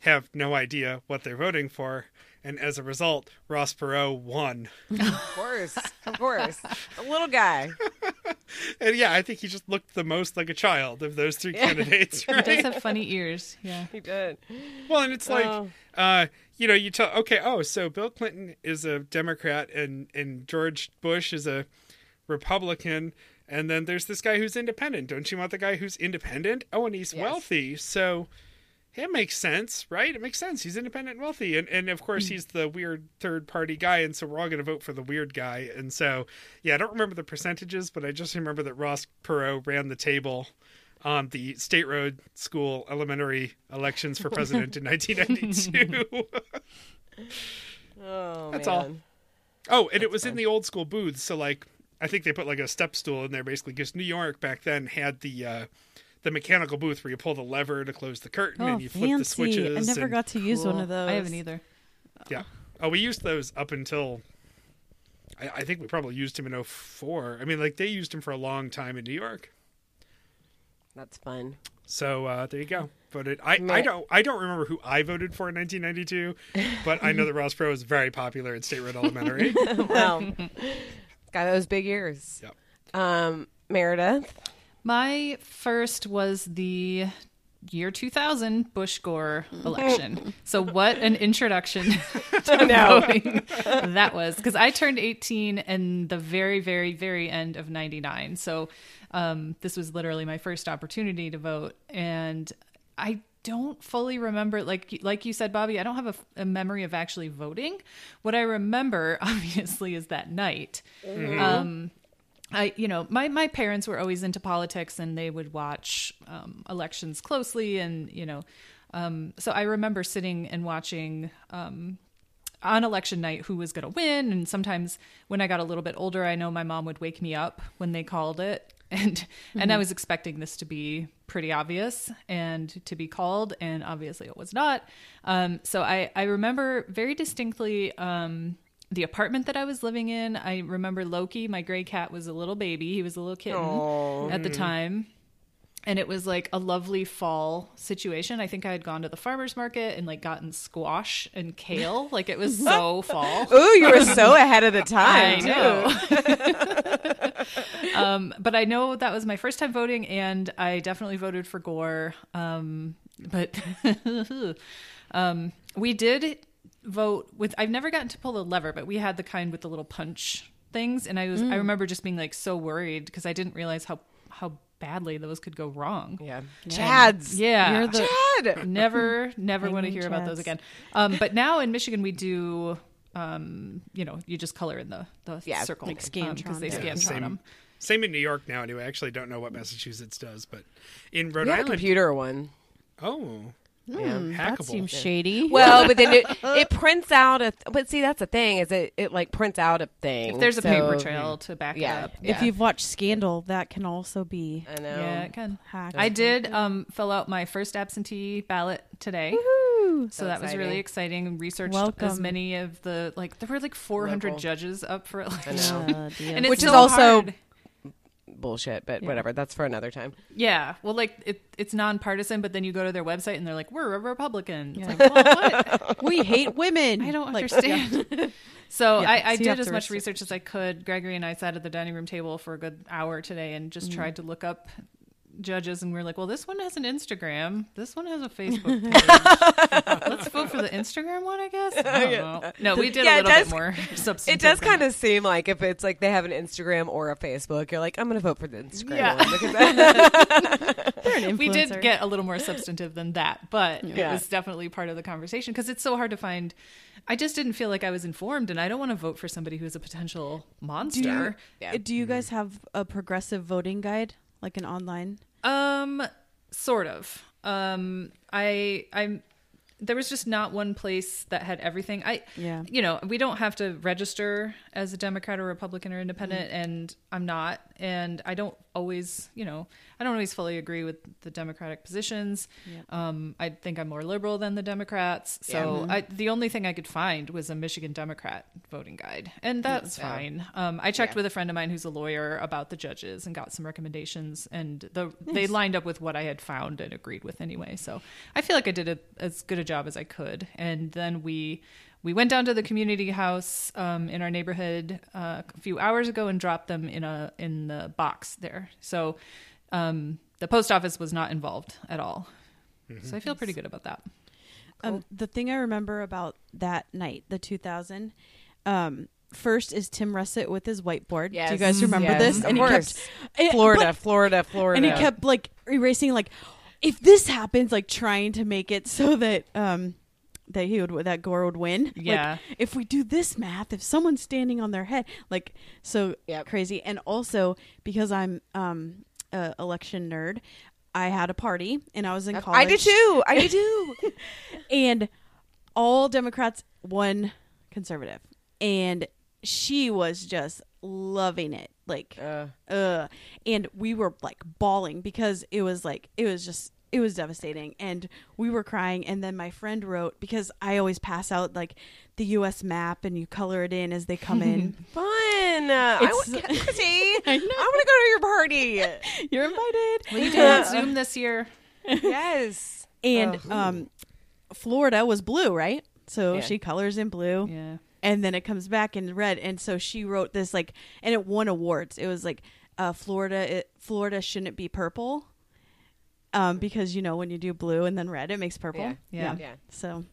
Speaker 1: have no idea what they're voting for. And as a result, Ross Perot won.
Speaker 3: Of course, of course, a little guy.
Speaker 1: And yeah, I think he just looked the most like a child of those three candidates,
Speaker 2: He does have funny ears. Yeah.
Speaker 3: He did.
Speaker 1: Well, and it's like,
Speaker 3: Oh.
Speaker 1: uh, you know, you tell, okay, oh, so Bill Clinton is a Democrat and, and George Bush is a Republican. And then there's this guy who's independent. Don't you want the guy who's independent? Oh, and he's
Speaker 3: Yes.
Speaker 1: wealthy. So it makes sense, right? It makes sense. He's independent and wealthy. And, and of course, he's the weird third party guy. And so we're all going to vote for the weird guy. And so, yeah, I don't remember the percentages, but I just remember that Ross Perot ran the table on the State Road School elementary elections for president in 1992.
Speaker 3: Oh,
Speaker 1: That's
Speaker 3: man.
Speaker 1: all. oh, and it was in the old school booths. So, like, I think they put like a step stool in there basically because New York back then had the. Uh, the mechanical booth where you pull the lever to close the curtain
Speaker 4: Oh,
Speaker 1: and you flip the
Speaker 4: fancy!
Speaker 1: switches.
Speaker 4: I never
Speaker 1: and-
Speaker 4: got to use one of those.
Speaker 2: I haven't either.
Speaker 1: Yeah. Oh, we used those up until. I, I think we probably used him in 04. I mean, like, they used him for a long time in New York.
Speaker 3: That's fun.
Speaker 1: So uh, there you go. Voted. I, I don't I don't remember who I voted for in 1992, but I know that Ross Perot was very popular at State Road Elementary.
Speaker 3: Well, got those big ears.
Speaker 1: Yep.
Speaker 3: Um, Meredith.
Speaker 2: My first was the year 2000 Bush Gore election. so what an introduction to
Speaker 3: know.
Speaker 2: voting that was because I turned 18 in the very very very end of 99. So um, this was literally my first opportunity to vote and I don't fully remember like like you said Bobby, I don't have a, a memory of actually voting. What I remember obviously is that night. Um I, you know, my, my parents were always into politics and they would watch um, elections closely. And, you know, um, so I remember sitting and watching um, on election night who was going to win. And sometimes when I got a little bit older, I know my mom would wake me up when they called it. And, and I was expecting this to be pretty obvious and to be called. And obviously it was not. Um, so I, I remember very distinctly, um, the apartment that I was living in. I remember Loki, my gray cat, was a little baby. He was a little kitten at the time. And it was like a lovely fall situation. I think I had gone to the farmer's market and like gotten squash and kale. Like it was so fall.
Speaker 3: Ooh, you were so ahead of the time.
Speaker 2: I
Speaker 3: too.
Speaker 2: know. um, but I know that was my first time voting, and I definitely voted for Gore. Um, but um, we did vote with. I've never gotten to pull the lever, but we had the kind with the little punch things, and I was. I remember just being like so worried because I didn't realize how how badly those could go wrong.
Speaker 3: Yeah. Chads.
Speaker 2: Yeah,
Speaker 4: You're the-
Speaker 3: Chad.
Speaker 2: never never want to
Speaker 4: Hanging
Speaker 2: hear about those again um but now in michigan we do um you know you just color in the the
Speaker 3: Yeah,
Speaker 2: circle
Speaker 3: like scan
Speaker 2: because they
Speaker 4: Scantron.
Speaker 2: scan
Speaker 1: same,
Speaker 2: them
Speaker 1: same in New York now. Anyway, I actually don't know what Massachusetts does, but in Rhode
Speaker 3: We had a
Speaker 1: Island,
Speaker 3: computer one.
Speaker 1: oh,
Speaker 3: Yeah.
Speaker 4: That
Speaker 1: hackable.
Speaker 4: seems shady.
Speaker 3: Well, but then it, it prints out a. But see, that's the thing is it it like prints out a thing.
Speaker 2: if there's a
Speaker 3: so-
Speaker 2: paper trail to back
Speaker 3: Yeah.
Speaker 2: it up
Speaker 4: if you've watched Scandal, that can also be
Speaker 3: I know.
Speaker 2: yeah it can
Speaker 4: hacked.
Speaker 2: i did um fill out my first absentee ballot today
Speaker 4: Woo!
Speaker 2: so that was really exciting and researched
Speaker 4: Welcome.
Speaker 2: as many of the like there were like 400
Speaker 3: Local.
Speaker 2: judges up for
Speaker 3: I
Speaker 2: election
Speaker 3: know.
Speaker 4: Uh,
Speaker 2: and it's
Speaker 3: Which is also-
Speaker 2: hard.
Speaker 3: Bullshit, but whatever. That's for another time.
Speaker 2: Yeah, well, like it, it's nonpartisan, but then you go to their website and they're like, "We're a Republican." It's
Speaker 4: Yeah.
Speaker 2: like, well, what?
Speaker 4: we hate women.
Speaker 2: I don't
Speaker 4: Like,
Speaker 2: understand. so
Speaker 4: Yeah,
Speaker 2: I, I
Speaker 4: so
Speaker 2: did as much
Speaker 4: research.
Speaker 2: research as I could. Gregory and I sat at the dining room table for a good hour today and just mm. tried to look up judges, and we are like, "Well, this one has an Instagram. This one has a Facebook page. Let's vote for the Instagram one, I guess." I don't know. No, we did
Speaker 3: Yeah,
Speaker 2: a little
Speaker 3: does-
Speaker 2: bit more.
Speaker 3: It does kind of seem like if it's like they have an Instagram or a Facebook, you're like, I'm going to vote for the Instagram
Speaker 2: Yeah.
Speaker 3: one because
Speaker 4: an
Speaker 2: we did get a little more substantive than that, but
Speaker 3: Yeah.
Speaker 2: it was definitely part of the conversation because it's so hard to find. I just didn't feel like I was informed, and I don't want to vote for somebody who's a potential monster.
Speaker 3: Yeah.
Speaker 4: Do you mm-hmm. guys have a progressive voting guide, like an online?
Speaker 2: Um, sort of. Um, I I'm there was just not one place that had everything. I
Speaker 4: Yeah.
Speaker 2: you know we don't have to register as a Democrat or Republican or Independent, and I'm not. and I don't always, you know, I don't always fully agree with the Democratic positions. Um, I think I'm more liberal than the Democrats. So I, the only thing I could find was a Michigan Democrat voting guide, and that's
Speaker 3: Yeah.
Speaker 2: fine. Um, I checked
Speaker 3: Yeah.
Speaker 2: with a friend of mine who's a lawyer about the judges and got some recommendations, and the, they lined up with what I had found and agreed with anyway. So I feel like I did a, as good a job as I could. And then we we went down to the community house um, in our neighborhood uh, a few hours ago and dropped them in a in the box there. So um, the post office was not involved at all. So I feel pretty good about that.
Speaker 4: Um, the thing I remember about that night, the 2000, um, first is Tim Russert with his whiteboard. Do you guys remember
Speaker 3: Yes,
Speaker 4: this?
Speaker 3: of
Speaker 4: and he kept it-
Speaker 3: Florida,
Speaker 4: but-
Speaker 3: Florida, Florida.
Speaker 4: and he kept like erasing, like if this happens, like trying to make it so that um that he would that Gore would win. Like,
Speaker 2: Yeah.
Speaker 4: if we do this math, if someone's standing on their head, like so
Speaker 3: Yep.
Speaker 4: crazy. And also because I'm um a election nerd. I had a party and I was in college.
Speaker 3: I did too. I did too.
Speaker 4: and all Democrats, one conservative, and she was just loving it, like,
Speaker 3: Uh,
Speaker 4: uh, and we were like bawling because it was like it was just it was devastating, and we were crying. And then my friend wrote because I always pass out like the U.S. map and you color it in as they come in.
Speaker 3: fun. Uh, I
Speaker 4: It's-
Speaker 3: want, see,
Speaker 4: I
Speaker 3: want to go to your party.
Speaker 4: You're invited.
Speaker 2: Will you do it Zoom this year?
Speaker 3: yes.
Speaker 4: And
Speaker 3: Oh.
Speaker 4: um, Florida was blue, right? So
Speaker 3: Yeah.
Speaker 4: she colors in blue.
Speaker 2: Yeah.
Speaker 4: and then it comes back in red and so she wrote this like and it won awards it was like uh florida it, florida shouldn't be purple um because you know when you do blue and then red it makes purple
Speaker 3: Yeah.
Speaker 2: Yeah.
Speaker 3: Yeah.
Speaker 4: so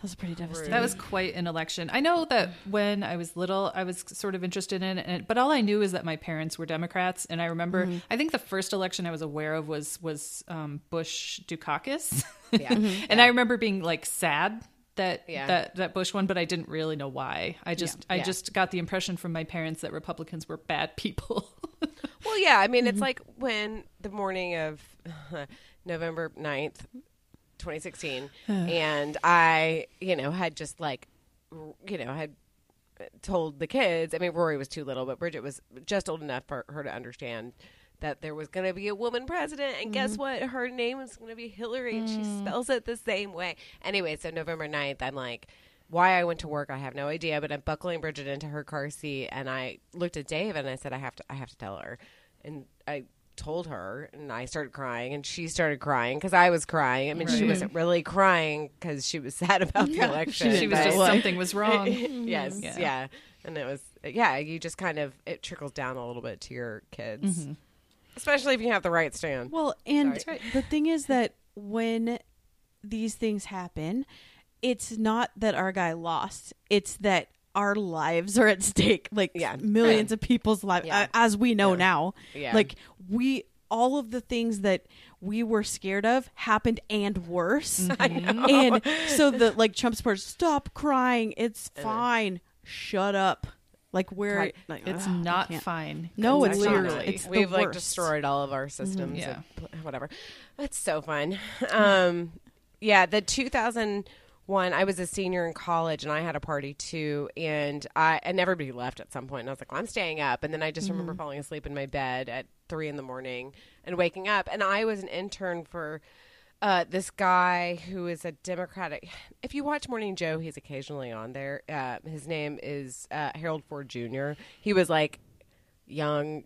Speaker 4: that was pretty devastating
Speaker 2: That was quite an election. I know that when I was little, I was sort of interested in it, but all I knew is that my parents were Democrats, and I remember.
Speaker 3: Mm-hmm.
Speaker 2: I think the first election I was aware of was was um, Bush Dukakis,
Speaker 3: Yeah.
Speaker 2: and I remember being like sad that
Speaker 3: Yeah.
Speaker 2: that that Bush won, but I didn't really know why. I just I
Speaker 3: Yeah.
Speaker 2: just got the impression from my parents that Republicans were bad people.
Speaker 3: Well, yeah. I mean, it's like when the morning of November 9th, 2016, and I, you know, had just like, you know, had told the kids. I mean, Rory was too little, but Bridget was just old enough for her to understand that there was going to be a woman president, and guess mm-hmm. what? Her name is going to be Hillary, and she mm. spells it the same way. Anyway, so November 9th, I'm like. Why I went to work, I have no idea. But I'm buckling Bridget into her car seat, and I looked at Dave and I said, "I have to, I have to tell her." And I told her, and I started crying, and she started crying because I was crying. I mean, she wasn't really crying because she was sad about the election.
Speaker 2: she was
Speaker 3: but-
Speaker 2: just something was wrong.
Speaker 3: yes, mm-hmm.
Speaker 2: Yeah.
Speaker 3: yeah. and it was yeah. You just kind of it trickles down a little bit to your kids, mm-hmm. especially if you have the right stand.
Speaker 4: well and
Speaker 3: Sorry.
Speaker 4: the thing is that when these things happen it's not that our guy lost it's that our lives are at stake like
Speaker 3: Yeah.
Speaker 4: millions of people's lives
Speaker 3: Yeah.
Speaker 4: uh, as we know
Speaker 3: Yeah.
Speaker 4: now
Speaker 3: Yeah.
Speaker 4: like we all of the things that we were scared of happened and worse and so the like trump supporters stop crying it's fine shut up like we're like,
Speaker 2: It's
Speaker 4: ugh,
Speaker 2: not
Speaker 4: can't.
Speaker 2: fine.
Speaker 4: No, it's
Speaker 2: literally
Speaker 4: not. It's
Speaker 3: We've like
Speaker 4: worst.
Speaker 3: destroyed all of our systems.
Speaker 2: Yeah.
Speaker 3: and whatever. That's so fun. Um, yeah, the 2001. I was a senior in college, and I had a party too. And I and everybody left at some point. And I was like, well, I'm staying up. And then I just remember falling asleep in my bed at three in the morning and waking up. And I was an intern for. Uh, this guy who is a Democratic. If you watch Morning Joe, he's occasionally on there. Uh, his name is uh, Harold Ford Jr. He was like young,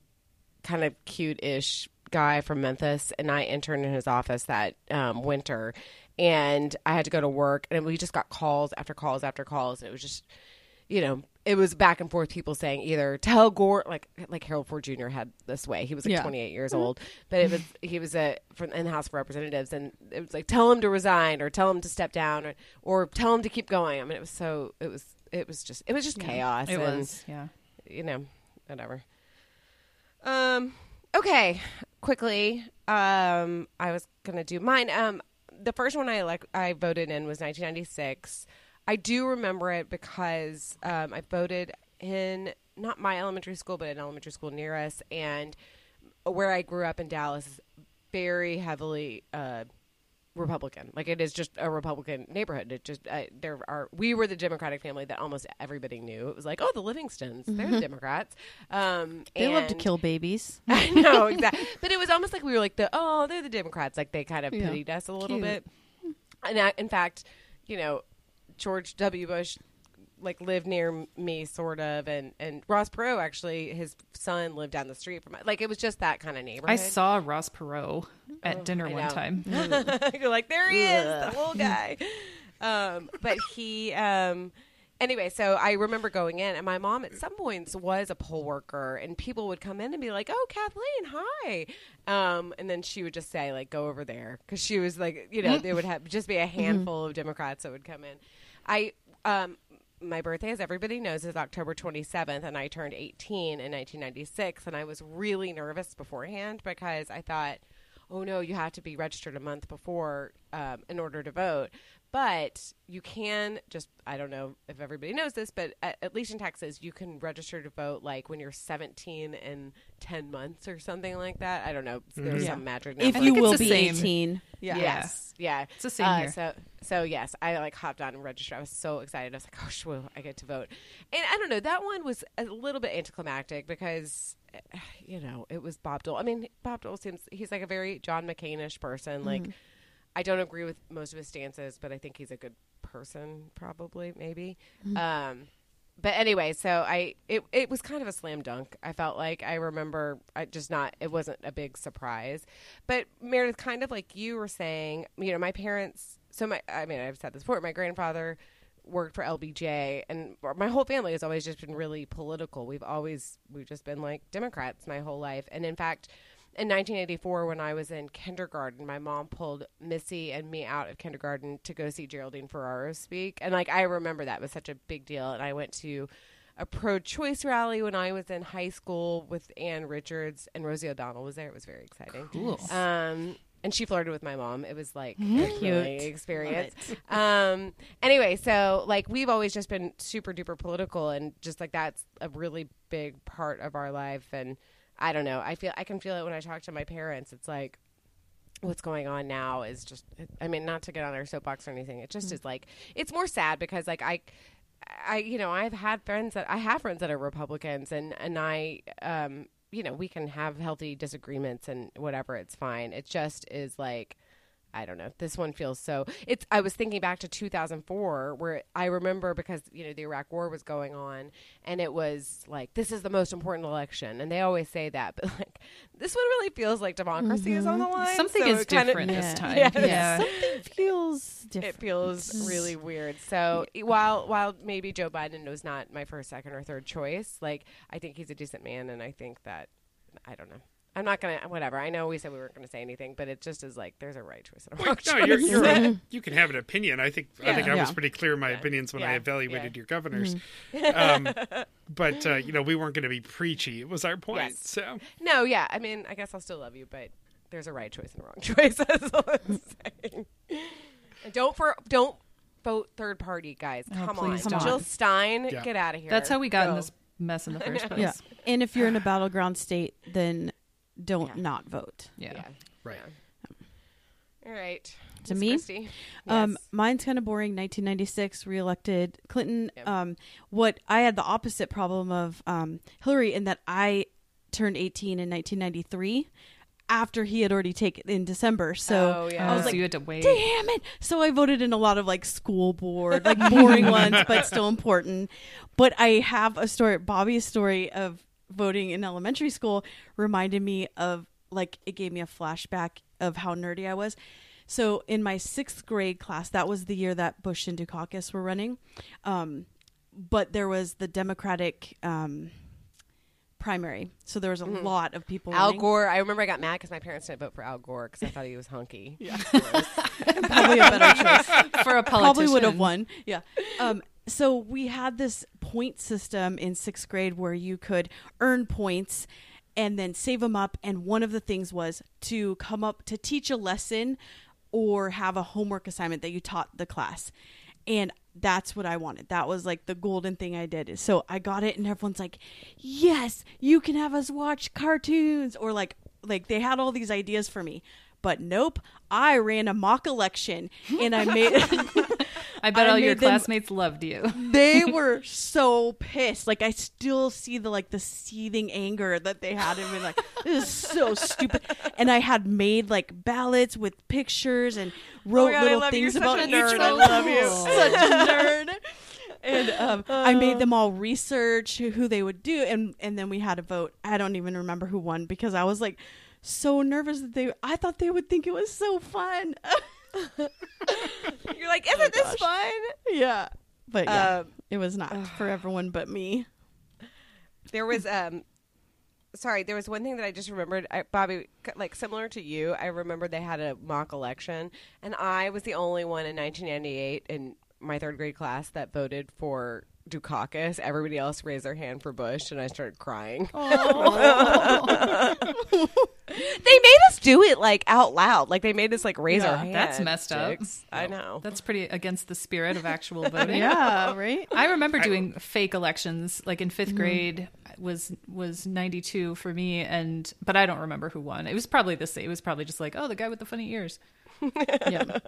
Speaker 3: kind of cute-ish guy from Memphis, and I interned in his office that um, winter, and I had to go to work, and we just got calls after calls after calls, and it was just, you know, it was back and forth. People saying either tell Gore, like like Harold Ford Jr. had this way. He was like
Speaker 4: Yeah.
Speaker 3: 28 years old, but it was he was a from in the House of Representatives, and it was like tell him to resign or tell him to step down or or tell him to keep going. I mean, it was so it was it was just it was just chaos.
Speaker 2: It
Speaker 3: and,
Speaker 2: was, yeah.
Speaker 3: you know, whatever. Um. Okay. Quickly. Um. I was gonna do mine. Um. The first one I elect I voted in was 1996. I do remember it because um, I voted in not my elementary school, but an elementary school near us, and where I grew up in Dallas very heavily uh, Republican. Like it is just a Republican neighborhood. It just uh, there are we were the Democratic family that almost everybody knew. It was like, oh, the Livingstons, they're the Democrats. Um,
Speaker 4: Mm-hmm. They love to kill babies.
Speaker 3: I know exactly, but it was almost like we were like the oh, they're the Democrats. Like they kind of
Speaker 4: Yeah.
Speaker 3: pitied us a little
Speaker 4: Cute.
Speaker 3: bit. And I, in fact, you know, George W. Bush like lived near me sort of and and Ross Perot actually his son lived down the street from my like it was just that kind of neighborhood.
Speaker 2: I saw Ross Perot at dinner
Speaker 3: I
Speaker 2: one
Speaker 3: know.
Speaker 2: time.
Speaker 3: You're like, there he is, the little guy. Um, but he, um, anyway, so I remember going in, and my mom at some points was a poll worker, and people would come in and be like, "Oh, Kathleen, hi," um, and then she would just say, like, "Go over there," because she was like, you know, there would have just be a handful of Democrats that would come in. I, um, my birthday, as everybody knows, is October 27th, and I turned 18 in 1996, and I was really nervous beforehand because I thought oh no, you have to be registered a month before um, in order to vote. But you can just, I don't know if everybody knows this, but at, at least in Texas, you can register to vote like when you're 17 and 10 months or something like that. I don't know. There's
Speaker 4: Yeah.
Speaker 3: some magic number.
Speaker 4: If you
Speaker 2: think
Speaker 4: will be
Speaker 2: same.
Speaker 4: 18. Yeah.
Speaker 3: Yes. Yeah.
Speaker 2: It's the same
Speaker 3: Uh,
Speaker 2: here.
Speaker 3: So, so yes, I like hopped on and registered. I was so excited. I was like, oh, shwoo, I get to vote. And I don't know, that one was a little bit anticlimactic because, eh, you know, it was Bob Dole. I mean, Bob Dole seems, he's like a very John McCain-ish person. Like, I don't agree with most of his stances, but I think he's a good person, probably, maybe. Um, but anyway, so I it it was kind of a slam dunk. I felt like I remember I just not it wasn't a big surprise. But Meredith, kind of like you were saying, you know, my parents. So my I mean I've said this before. My grandfather worked for LBJ, and my whole family has always just been really political. We've always we've just been like Democrats my whole life, and in fact. In 1984, when I was in kindergarten, my mom pulled Missy and me out of kindergarten to go see Geraldine Ferraro speak. And like I remember that was such a big deal. And I went to a pro-choice rally when I was in high school with Ann Richards and Rosie O'Donnell was there. It was very exciting.
Speaker 2: Cool.
Speaker 3: Um, and she flirted with my mom. It was like a
Speaker 4: Cute.
Speaker 3: healing experience. Um, anyway, so like we've always just been super duper political, and just like that's a really big part of our life. And I don't know. I feel I can feel it when I talk to my parents. It's like what's going on now is just i mean not to get on our soapbox or anything it just is like it's more sad because like i i you know i've had friends that i have friends that are republicans and and i um you know we can have healthy disagreements and whatever it's fine it just is like I don't know. This one feels so. It's. I was thinking back to 2004, where I remember because you know the Iraq War was going on, and it was like this is the most important election, and they always say that, but like this one really feels like democracy is on the mm-hmm. line.
Speaker 2: Something
Speaker 3: so
Speaker 2: is
Speaker 3: it kinda-
Speaker 2: different
Speaker 4: Yeah.
Speaker 2: this time.
Speaker 3: Yeah.
Speaker 2: Yeah.
Speaker 4: Something feels different.
Speaker 3: It feels really weird. So while while maybe Joe Biden was not my first, second, or third choice, like I think he's a decent man, and I think that I don't know. I'm not gonna whatever. I know we said we weren't gonna say anything, but it just is like there's a right choice and a wrong
Speaker 1: no, you're, you're you can have an opinion. I think I
Speaker 3: Yeah.
Speaker 1: think I was pretty clear in my opinions when I evaluated
Speaker 3: Yeah.
Speaker 1: your governors. Um, but uh, you know, we weren't going to be preachy. It was our point.
Speaker 3: Yes.
Speaker 1: So
Speaker 3: No, yeah. I mean, I guess I'll still love you, but there's a right choice and a wrong choice. That's all I'm saying. And don't for don't vote third party, guys.
Speaker 2: Oh,
Speaker 3: Come on,
Speaker 2: please
Speaker 4: don't.
Speaker 3: Jill Stein,
Speaker 1: Yeah.
Speaker 3: get out of here.
Speaker 2: That's how we got in this mess in the first place.
Speaker 4: Yeah. And if you're in a battleground state, then don't
Speaker 3: Yeah.
Speaker 4: not vote.
Speaker 2: Yeah.
Speaker 3: Yeah.
Speaker 1: right.
Speaker 3: All right.
Speaker 4: To
Speaker 3: Miss
Speaker 4: me?
Speaker 3: Christie?
Speaker 4: Um, mine's kind of boring. 1996, reelected Clinton.
Speaker 3: Yep.
Speaker 4: Um, what I had the opposite problem of um, Hillary in that I turned 18 in 1993 after he had already taken in December. So
Speaker 3: Oh, yeah.
Speaker 4: I
Speaker 2: Oh,
Speaker 4: was
Speaker 2: so
Speaker 4: like,
Speaker 2: you had to wait.
Speaker 4: damn it. So I voted in a lot of like school board, like boring ones, but still important. But I have a story, Bobby's story of voting in elementary school reminded me of like, it gave me a flashback of how nerdy I was. So in my sixth grade class, that was the year that Bush and Dukakis were running. Um, but there was the Democratic um, primary. So there was a lot of people.
Speaker 3: Al
Speaker 4: running.
Speaker 3: Gore. I remember I got mad because my parents didn't vote for Al Gore because I thought he was hunky. Yeah.
Speaker 4: Probably a better choice.
Speaker 2: For a politician.
Speaker 4: probably would have won. Yeah. Um, so we had this point system in sixth grade where you could earn points and then save them up. And one of the things was to come up to teach a lesson or have a homework assignment that you taught the class. And that's what I wanted. That was like the golden thing I did. So I got it, and everyone's like, "Yes, you can have us watch cartoons," or like, like they had all these ideas for me. But nope, I ran a mock election and I made.
Speaker 2: I bet
Speaker 4: I
Speaker 2: all your
Speaker 4: them-
Speaker 2: classmates loved you.
Speaker 4: they were so pissed. Like I still see the like the seething anger that they had in me. Like this is so stupid. And I had made like ballots with pictures and wrote
Speaker 3: Oh God,
Speaker 4: little things about each one.
Speaker 3: I love you.
Speaker 4: Such a nerd. And um, I made them all research who they would do, and and then we had a vote. I don't even remember who won because I was like so nervous that they. I thought they would think it was so fun.
Speaker 3: You're like, isn't this fun?
Speaker 4: yeah, but yeah,
Speaker 3: Um,
Speaker 4: it was not for everyone but me.
Speaker 3: There was um sorry, there was one thing that I just remembered. I, Bobby, like similar to you, I remember they had a mock election, and I was the only one in 1998 in my third grade class that voted for Dukakis. Everybody else raised their hand for Bush, and I started crying. they made us do it like out loud, like they made us like raise our
Speaker 2: Yeah,
Speaker 3: hands.
Speaker 2: that's messed up.
Speaker 3: I know.
Speaker 2: That's pretty against the spirit of actual voting.
Speaker 4: Yeah, right.
Speaker 2: I remember doing fake elections like in 5th mm-hmm. grade was was 92 for me and but I don't remember who won. It was probably the same. It was probably just like, "Oh, the guy with the funny ears."
Speaker 4: Yeah.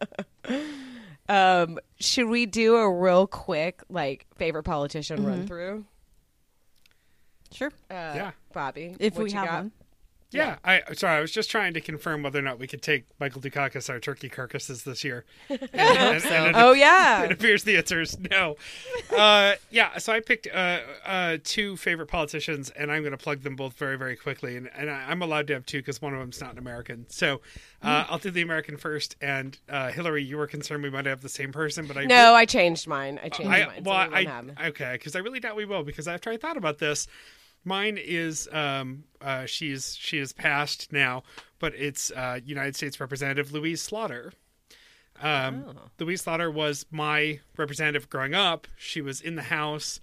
Speaker 3: Um, should we do a real quick like favorite politician run through?
Speaker 4: Sure.
Speaker 3: Uh,
Speaker 1: Yeah.
Speaker 3: Bobby.
Speaker 4: If we have
Speaker 3: got?
Speaker 4: one.
Speaker 1: Yeah, I sorry, I was just trying to confirm whether or not we could take Michael Dukakis our turkey carcasses this year. And, and- and it,
Speaker 3: Oh yeah.
Speaker 1: it appears the answer is no. Uh, yeah, so I picked uh, uh, two favorite politicians, and I'm going to plug them both very, very quickly. And, and I, I'm allowed to have two because one of them's not an American. So uh, I'll do the American first. And uh, Hillary, you were concerned we might have the same person, but I
Speaker 3: no, I changed mine. I changed
Speaker 1: I,
Speaker 3: mine.
Speaker 1: well,
Speaker 3: so we
Speaker 1: I, okay, because I really doubt we will. Because after I thought about this, mine is um, uh, she's she is passed now, but it's uh, United States Representative Louise Slaughter. Um, Louise Slaughter was my representative growing up. She was in the House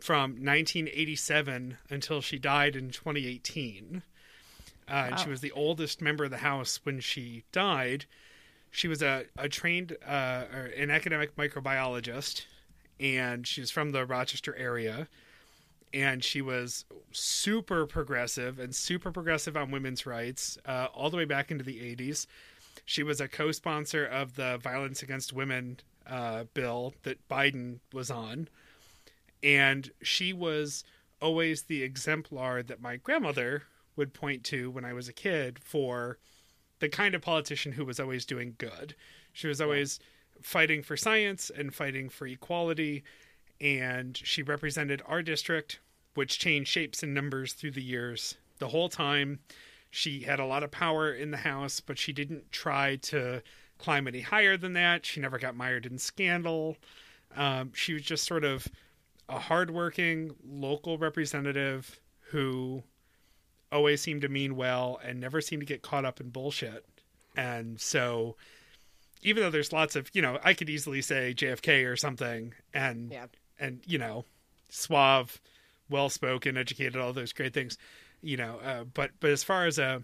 Speaker 1: from 1987 until she died in 2018. Uh, and she was the oldest member of the House when she died. She was a, a trained, uh, or an academic microbiologist, and she's from the Rochester area. And she was super progressive and super progressive on women's rights uh, all the way back into the 80s. She was a co sponsor of the Violence Against Women uh, bill that Biden was on. And she was always the exemplar that my grandmother would point to when I was a kid for the kind of politician who was always doing good. She was always fighting for science and fighting for equality. And she represented our district, which changed shapes and numbers through the years. The whole time, she had a lot of power in the House, but she didn't try to climb any higher than that. She never got mired in scandal. Um, she was just sort of a hardworking local representative who always seemed to mean well and never seemed to get caught up in bullshit. And so, even though there's lots of, you know, I could easily say JFK or something, and
Speaker 3: Yeah.
Speaker 1: and you know, suave, well spoken, educated, all those great things, you know. Uh, but but as far as a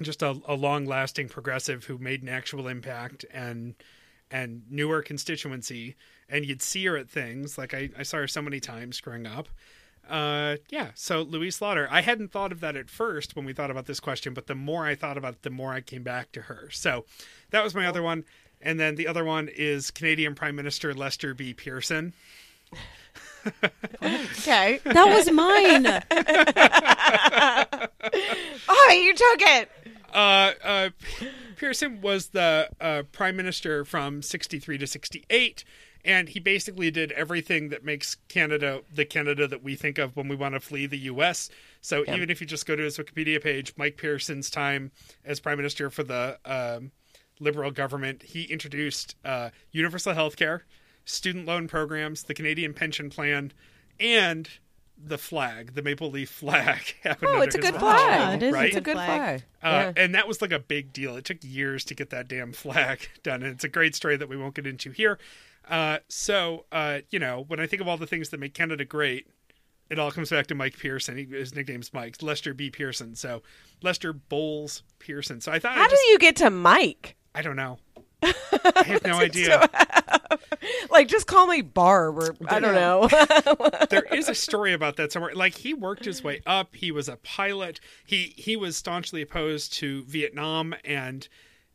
Speaker 1: just a, a long lasting progressive who made an actual impact and and knew her constituency and you'd see her at things like I, I saw her so many times growing up uh yeah so louise slaughter i hadn't thought of that at first when we thought about this question but the more i thought about it the more i came back to her. So that was my other one. And then the other one is canadian prime minister lester b. Pearson
Speaker 3: Okay.
Speaker 4: That was mine.
Speaker 3: Oh, you took it.
Speaker 1: uh, uh, Pearson was the uh, prime minister from 63 to 68, and he basically did everything that makes Canada the Canada that we think of when we want to flee the U.S. So even if you just go to his Wikipedia page, Mike Pearson's time as prime minister for the um, Liberal government, he introduced uh, universal health care, student loan programs, the Canadian pension plan, and the flag, the maple leaf flag. happened
Speaker 3: Oh, it's a good
Speaker 1: watch,
Speaker 3: flag.
Speaker 4: it is
Speaker 1: right?
Speaker 3: It's a good flag.
Speaker 1: Uh, And that was like a big deal. It took years to get that damn flag done. And it's a great story that we won't get into here. Uh, so, uh, you know, when I think of all the things that make Canada great, it all comes back to Mike Pearson. He, his nickname's Mike, Lester B. Pearson. So, Lester Bowles Pearson. So I thought, I,
Speaker 3: How
Speaker 1: just,
Speaker 3: do you get to Mike?
Speaker 1: I don't know. I have no idea.
Speaker 3: like, just call me Barb or I don't know.
Speaker 1: there is a story about that somewhere. Like he worked his way up. He was a pilot. He he was staunchly opposed to Vietnam and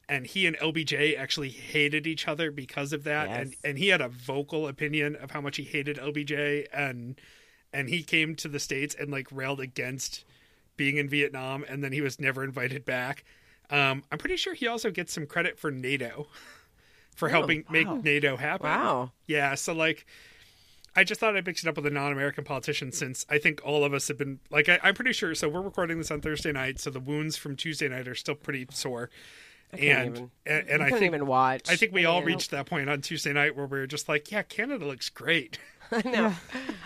Speaker 1: and he and LBJ actually hated each other because of that. And and he had a vocal opinion of how much he hated LBJ and and he came to the states and like railed against being in Vietnam and then he was never invited back. Um, I'm pretty sure he also gets some credit for NATO for helping make NATO happen.
Speaker 3: wow.
Speaker 1: Yeah, so like I just thought I'd mix it up with a non-American politician since I think all of us have been like I, I'm pretty sure. So we're recording this on Thursday night, so the wounds from Tuesday night are still pretty sore,
Speaker 3: can't
Speaker 1: and
Speaker 3: even-
Speaker 1: and, and
Speaker 3: I
Speaker 1: I think
Speaker 3: even watch.
Speaker 1: I think we all
Speaker 3: Yeah.
Speaker 1: reached that point on Tuesday night where we were just like, yeah, Canada looks great.
Speaker 3: I know.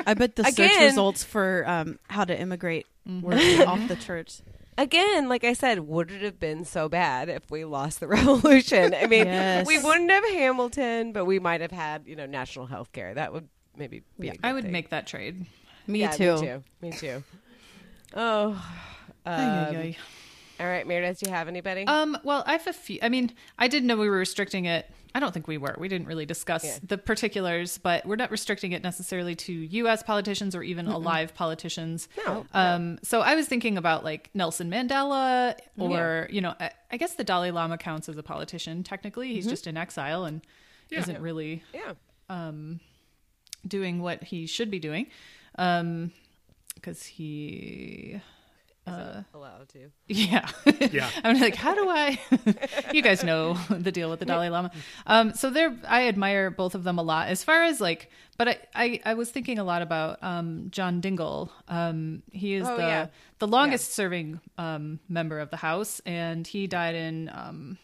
Speaker 4: I bet the search results for um, how to immigrate were off the charts.
Speaker 3: Again, like I said, would it have been so bad if we lost the revolution? I mean,
Speaker 4: Yes.
Speaker 3: we wouldn't have Hamilton, but we might have had, you know, national health care. That would maybe be a good
Speaker 2: I would
Speaker 3: thing.
Speaker 2: make that trade.
Speaker 4: Me
Speaker 3: Yeah,
Speaker 4: too.
Speaker 3: Me too. Me too. Oh.
Speaker 4: Ay, ay,
Speaker 3: Um,
Speaker 4: ay.
Speaker 3: all right, Meredith, do you have anybody?
Speaker 2: Um, well, I have a few. I mean, I didn't know we were restricting it. I don't think we were. We didn't really discuss
Speaker 3: Yeah.
Speaker 2: the particulars, but we're not restricting it necessarily to U.S. politicians or even alive politicians.
Speaker 3: No,
Speaker 2: Um, so I was thinking about like Nelson Mandela, or you know, I, I guess the Dalai Lama counts as a politician. Technically, he's mm-hmm. just in exile and isn't really
Speaker 3: yeah.
Speaker 2: Um, doing what he should be doing, um, because he
Speaker 3: Allowed to.
Speaker 2: Yeah.
Speaker 1: Yeah.
Speaker 2: I'm like, how do I? you guys know the deal with the Dalai Lama. Um, so there, I admire both of them a lot. As far as like, but I, I, I was thinking a lot about um, John Dingell. Um, he is
Speaker 3: Oh,
Speaker 2: the
Speaker 3: yeah.
Speaker 2: the longest serving um, member of the House, and he died in um,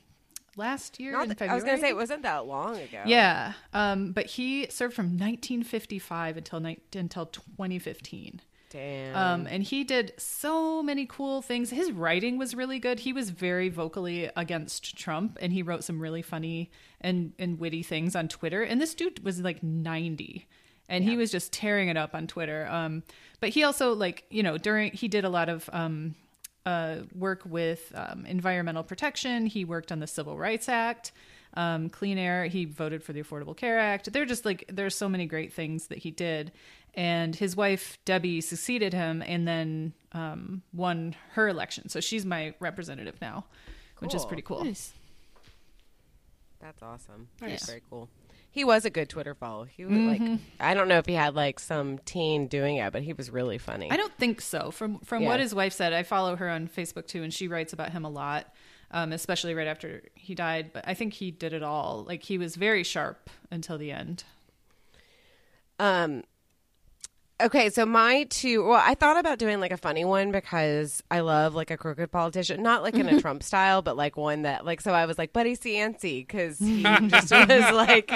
Speaker 2: last year
Speaker 3: Not
Speaker 2: in
Speaker 3: th- I was going to say, it wasn't that long ago.
Speaker 2: Yeah, um, but he served from 1955 until ni- until 2015.
Speaker 3: Damn.
Speaker 2: Um, and he did so many cool things. His writing was really good. He was very vocally against Trump, and he wrote some really funny and, and witty things on Twitter. And this dude was like 90, and he was just tearing it up on Twitter. Um, but he also like you know during he did a lot of um, uh, work with um, environmental protection. He worked on the Civil Rights Act, um, Clean Air. He voted for the Affordable Care Act. They're just like there's so many great things that he did. And his wife Debbie succeeded him, and then um, won her election. So she's my representative now, which is pretty cool.
Speaker 4: Nice.
Speaker 3: That's awesome.
Speaker 2: Nice.
Speaker 3: That's very cool. He was a good Twitter follow. He was
Speaker 2: Mm-hmm.
Speaker 3: like, I don't know if he had like some teen doing it, but he was really funny.
Speaker 2: I don't think so. From from
Speaker 3: Yeah.
Speaker 2: what his wife said, I follow her on Facebook too, and she writes about him a lot, um, especially right after he died. But I think he did it all. Like he was very sharp until the end.
Speaker 3: Um. Okay, so my two. Well, I thought about doing like a funny one because I love like a crooked politician, not like in a Trump style, but like one that like. So I was like Buddy Cianci because he just was like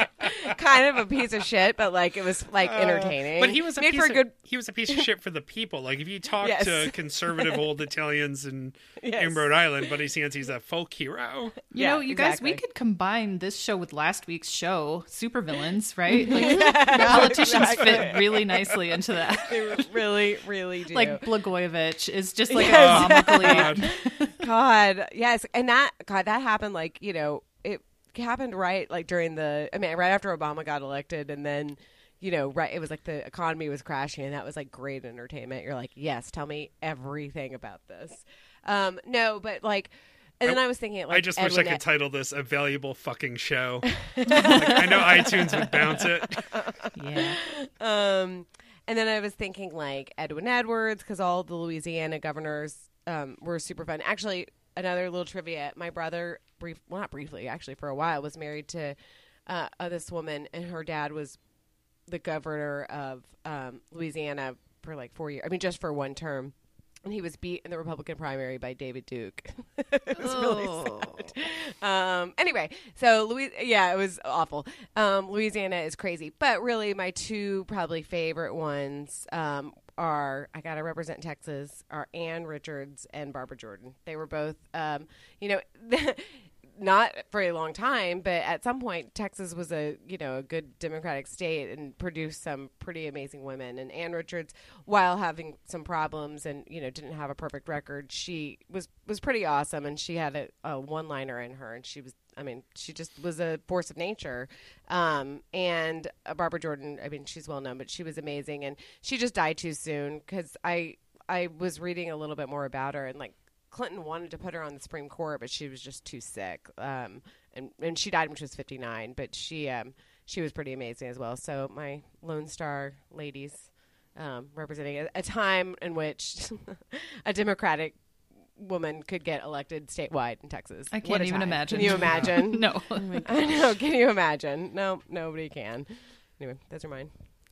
Speaker 3: kind of a piece of shit, but like it was like entertaining.
Speaker 1: Uh, But he was a
Speaker 3: made
Speaker 1: piece
Speaker 3: for a
Speaker 1: of,
Speaker 3: good.
Speaker 1: he was a piece of shit for the people. Like if you talk
Speaker 3: Yes.
Speaker 1: to conservative old Italians in
Speaker 3: Yes.
Speaker 1: in Rhode Island, Buddy Cianci's a folk hero.
Speaker 2: You
Speaker 3: Yeah,
Speaker 2: know, you guys, we could combine this show with last week's show, Supervillains, right? Like politicians fit really nicely into that.
Speaker 3: They really, really do.
Speaker 2: Like Blagojevich is just like
Speaker 3: Yes.
Speaker 2: a comically.
Speaker 1: God.
Speaker 3: God, yes, and that God that happened like you know it happened right like during the I mean right after Obama got elected, and then you know right it was like the economy was crashing, and that was like great entertainment. You're like, yes, tell me everything about this. Um, no, but like, and then I, was thinking like
Speaker 1: I just wish I could
Speaker 3: Ed-
Speaker 1: title this "A Valuable Fucking Show." like, I know iTunes would bounce it.
Speaker 2: Yeah.
Speaker 3: Um, and then I was thinking like Edwin Edwards because all the Louisiana governors um, were super fun. Actually, another little trivia: my brother, brief, well, not briefly, actually, for a while, was married to uh, uh, this woman, and her dad was the governor of um, Louisiana for like four years. I mean, just for one term. And he was beat in the Republican primary by David Duke. it was really sad. Um, anyway, so Louis, yeah, it was awful. Um, Louisiana is crazy, but really, my two probably favorite ones um, are I gotta represent Texas are Ann Richards and Barbara Jordan. They were both, um, you know. not for a long time, but at some point, Texas was a you know a good Democratic state and produced some pretty amazing women. And Ann Richards, while having some problems and you know didn't have a perfect record, she was was pretty awesome, and she had a, a one liner in her, and she was. I mean, she just was a force of nature. Um, and uh, Barbara Jordan, I mean, she's well known, but she was amazing, and she just died too soon because I I was reading a little bit more about her, and like Clinton wanted to put her on the Supreme Court, but she was just too sick. Um, and and she died when she was 59, but she um she was pretty amazing as well. So my Lone Star ladies um, representing a, a time in which a Democratic woman could get elected statewide in Texas.
Speaker 2: I can't even
Speaker 3: time.
Speaker 2: imagine.
Speaker 3: Can you imagine?
Speaker 2: no.
Speaker 3: I know. Can you imagine? No, nobody can. Anyway, those are mine.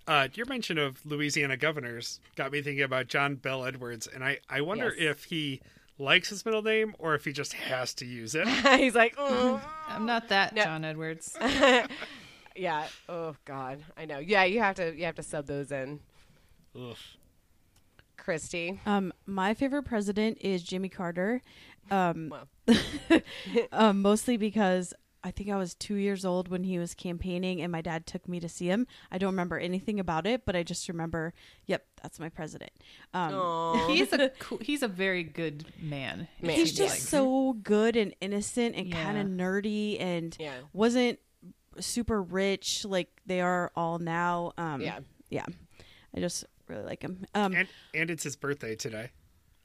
Speaker 1: Uh, your mention of Louisiana governors got me thinking about John Bell Edwards, and I, I wonder
Speaker 3: Yes.
Speaker 1: if he likes his middle name or if he just has to use it.
Speaker 3: He's like, "Mm."
Speaker 2: I'm not that
Speaker 3: No.
Speaker 2: John Edwards.
Speaker 3: yeah. Oh God, I know. Yeah, you have to you have to sub those in,
Speaker 1: Ugh.
Speaker 3: Christy.
Speaker 4: Um, my favorite president is Jimmy Carter. Um,
Speaker 3: Well.
Speaker 4: um, mostly because I think I was two years old when he was campaigning, and my dad took me to see him. I don't remember anything about it, but I just remember, yep, that's my president. Um,
Speaker 2: He's a cool, he's a very good man.
Speaker 3: Man.
Speaker 4: he's just
Speaker 2: like.
Speaker 4: so good and innocent and
Speaker 2: Yeah.
Speaker 4: kind of nerdy, and
Speaker 3: Yeah.
Speaker 4: wasn't super rich like they are all now. Um,
Speaker 3: Yeah.
Speaker 4: yeah. I just really like him. Um,
Speaker 1: And and it's his birthday today.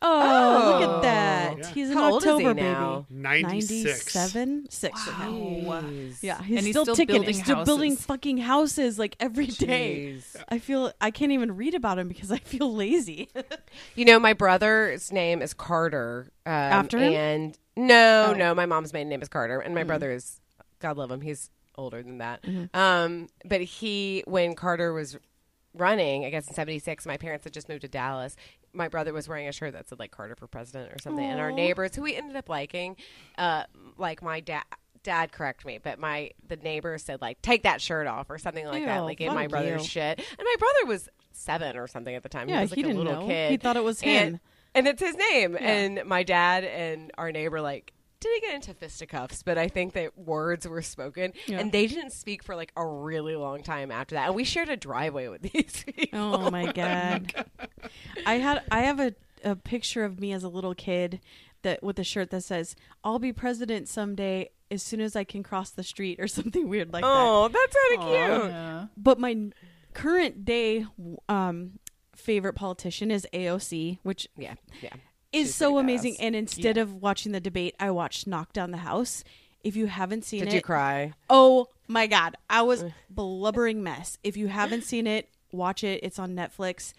Speaker 4: Oh, look
Speaker 3: Oh.
Speaker 4: at that!
Speaker 1: Yeah.
Speaker 4: He's in
Speaker 3: How old is he
Speaker 4: October,
Speaker 3: now?
Speaker 4: baby.
Speaker 1: 96.
Speaker 4: 97? Six. right.
Speaker 2: Wow.
Speaker 4: Yeah, he's,
Speaker 2: And he's
Speaker 4: still,
Speaker 2: still
Speaker 4: ticking.
Speaker 2: building
Speaker 4: he's still building
Speaker 2: houses.
Speaker 4: fucking houses like every day.
Speaker 3: Jeez.
Speaker 4: I feel I can't even read about him because I feel lazy.
Speaker 3: You know, my brother's name is Carter. Um,
Speaker 4: After him?
Speaker 3: And no,
Speaker 4: Oh.
Speaker 3: no, my mom's maiden name is Carter, and my
Speaker 4: Mm.
Speaker 3: brother is God love him. He's older than that.
Speaker 4: Mm-hmm.
Speaker 3: Um, but he, when Carter was running, I guess in '76, my parents had just moved to Dallas. My brother was wearing a shirt that said like Carter for president or something, and our neighbors, who we ended up liking, uh, like my dad. Dad correct me, but my the neighbor said like take that shirt off or something like that.
Speaker 4: Ew,
Speaker 3: Like gave my brother shit, and my brother was seven or something at the time.
Speaker 4: Yeah,
Speaker 3: he was like
Speaker 4: he
Speaker 3: a
Speaker 4: didn't
Speaker 3: little
Speaker 4: know.
Speaker 3: kid.
Speaker 4: He thought it was
Speaker 3: And-
Speaker 4: him.
Speaker 3: and it's his name. And my dad and our neighbor like didn't get into fisticuffs, but I think that words were spoken,
Speaker 4: Yeah.
Speaker 3: and they didn't speak for like a really long time after that. And we shared a driveway with these people.
Speaker 4: Oh my god. I had I have a, a picture of me as a little kid that with a shirt that says "I'll be president someday as soon as I can cross the street" or something weird like that.
Speaker 3: Oh, that's kind of cute.
Speaker 2: Yeah.
Speaker 4: But my current day um favorite politician is AOC, which
Speaker 3: Yeah, yeah.
Speaker 4: Is so amazing. And instead of watching the debate, I watched Knock Down the House. If you haven't seen it
Speaker 3: Did
Speaker 4: it,
Speaker 3: you cry?
Speaker 4: Oh my god, I was blubbering mess. If you haven't seen it, watch it. It's on Netflix.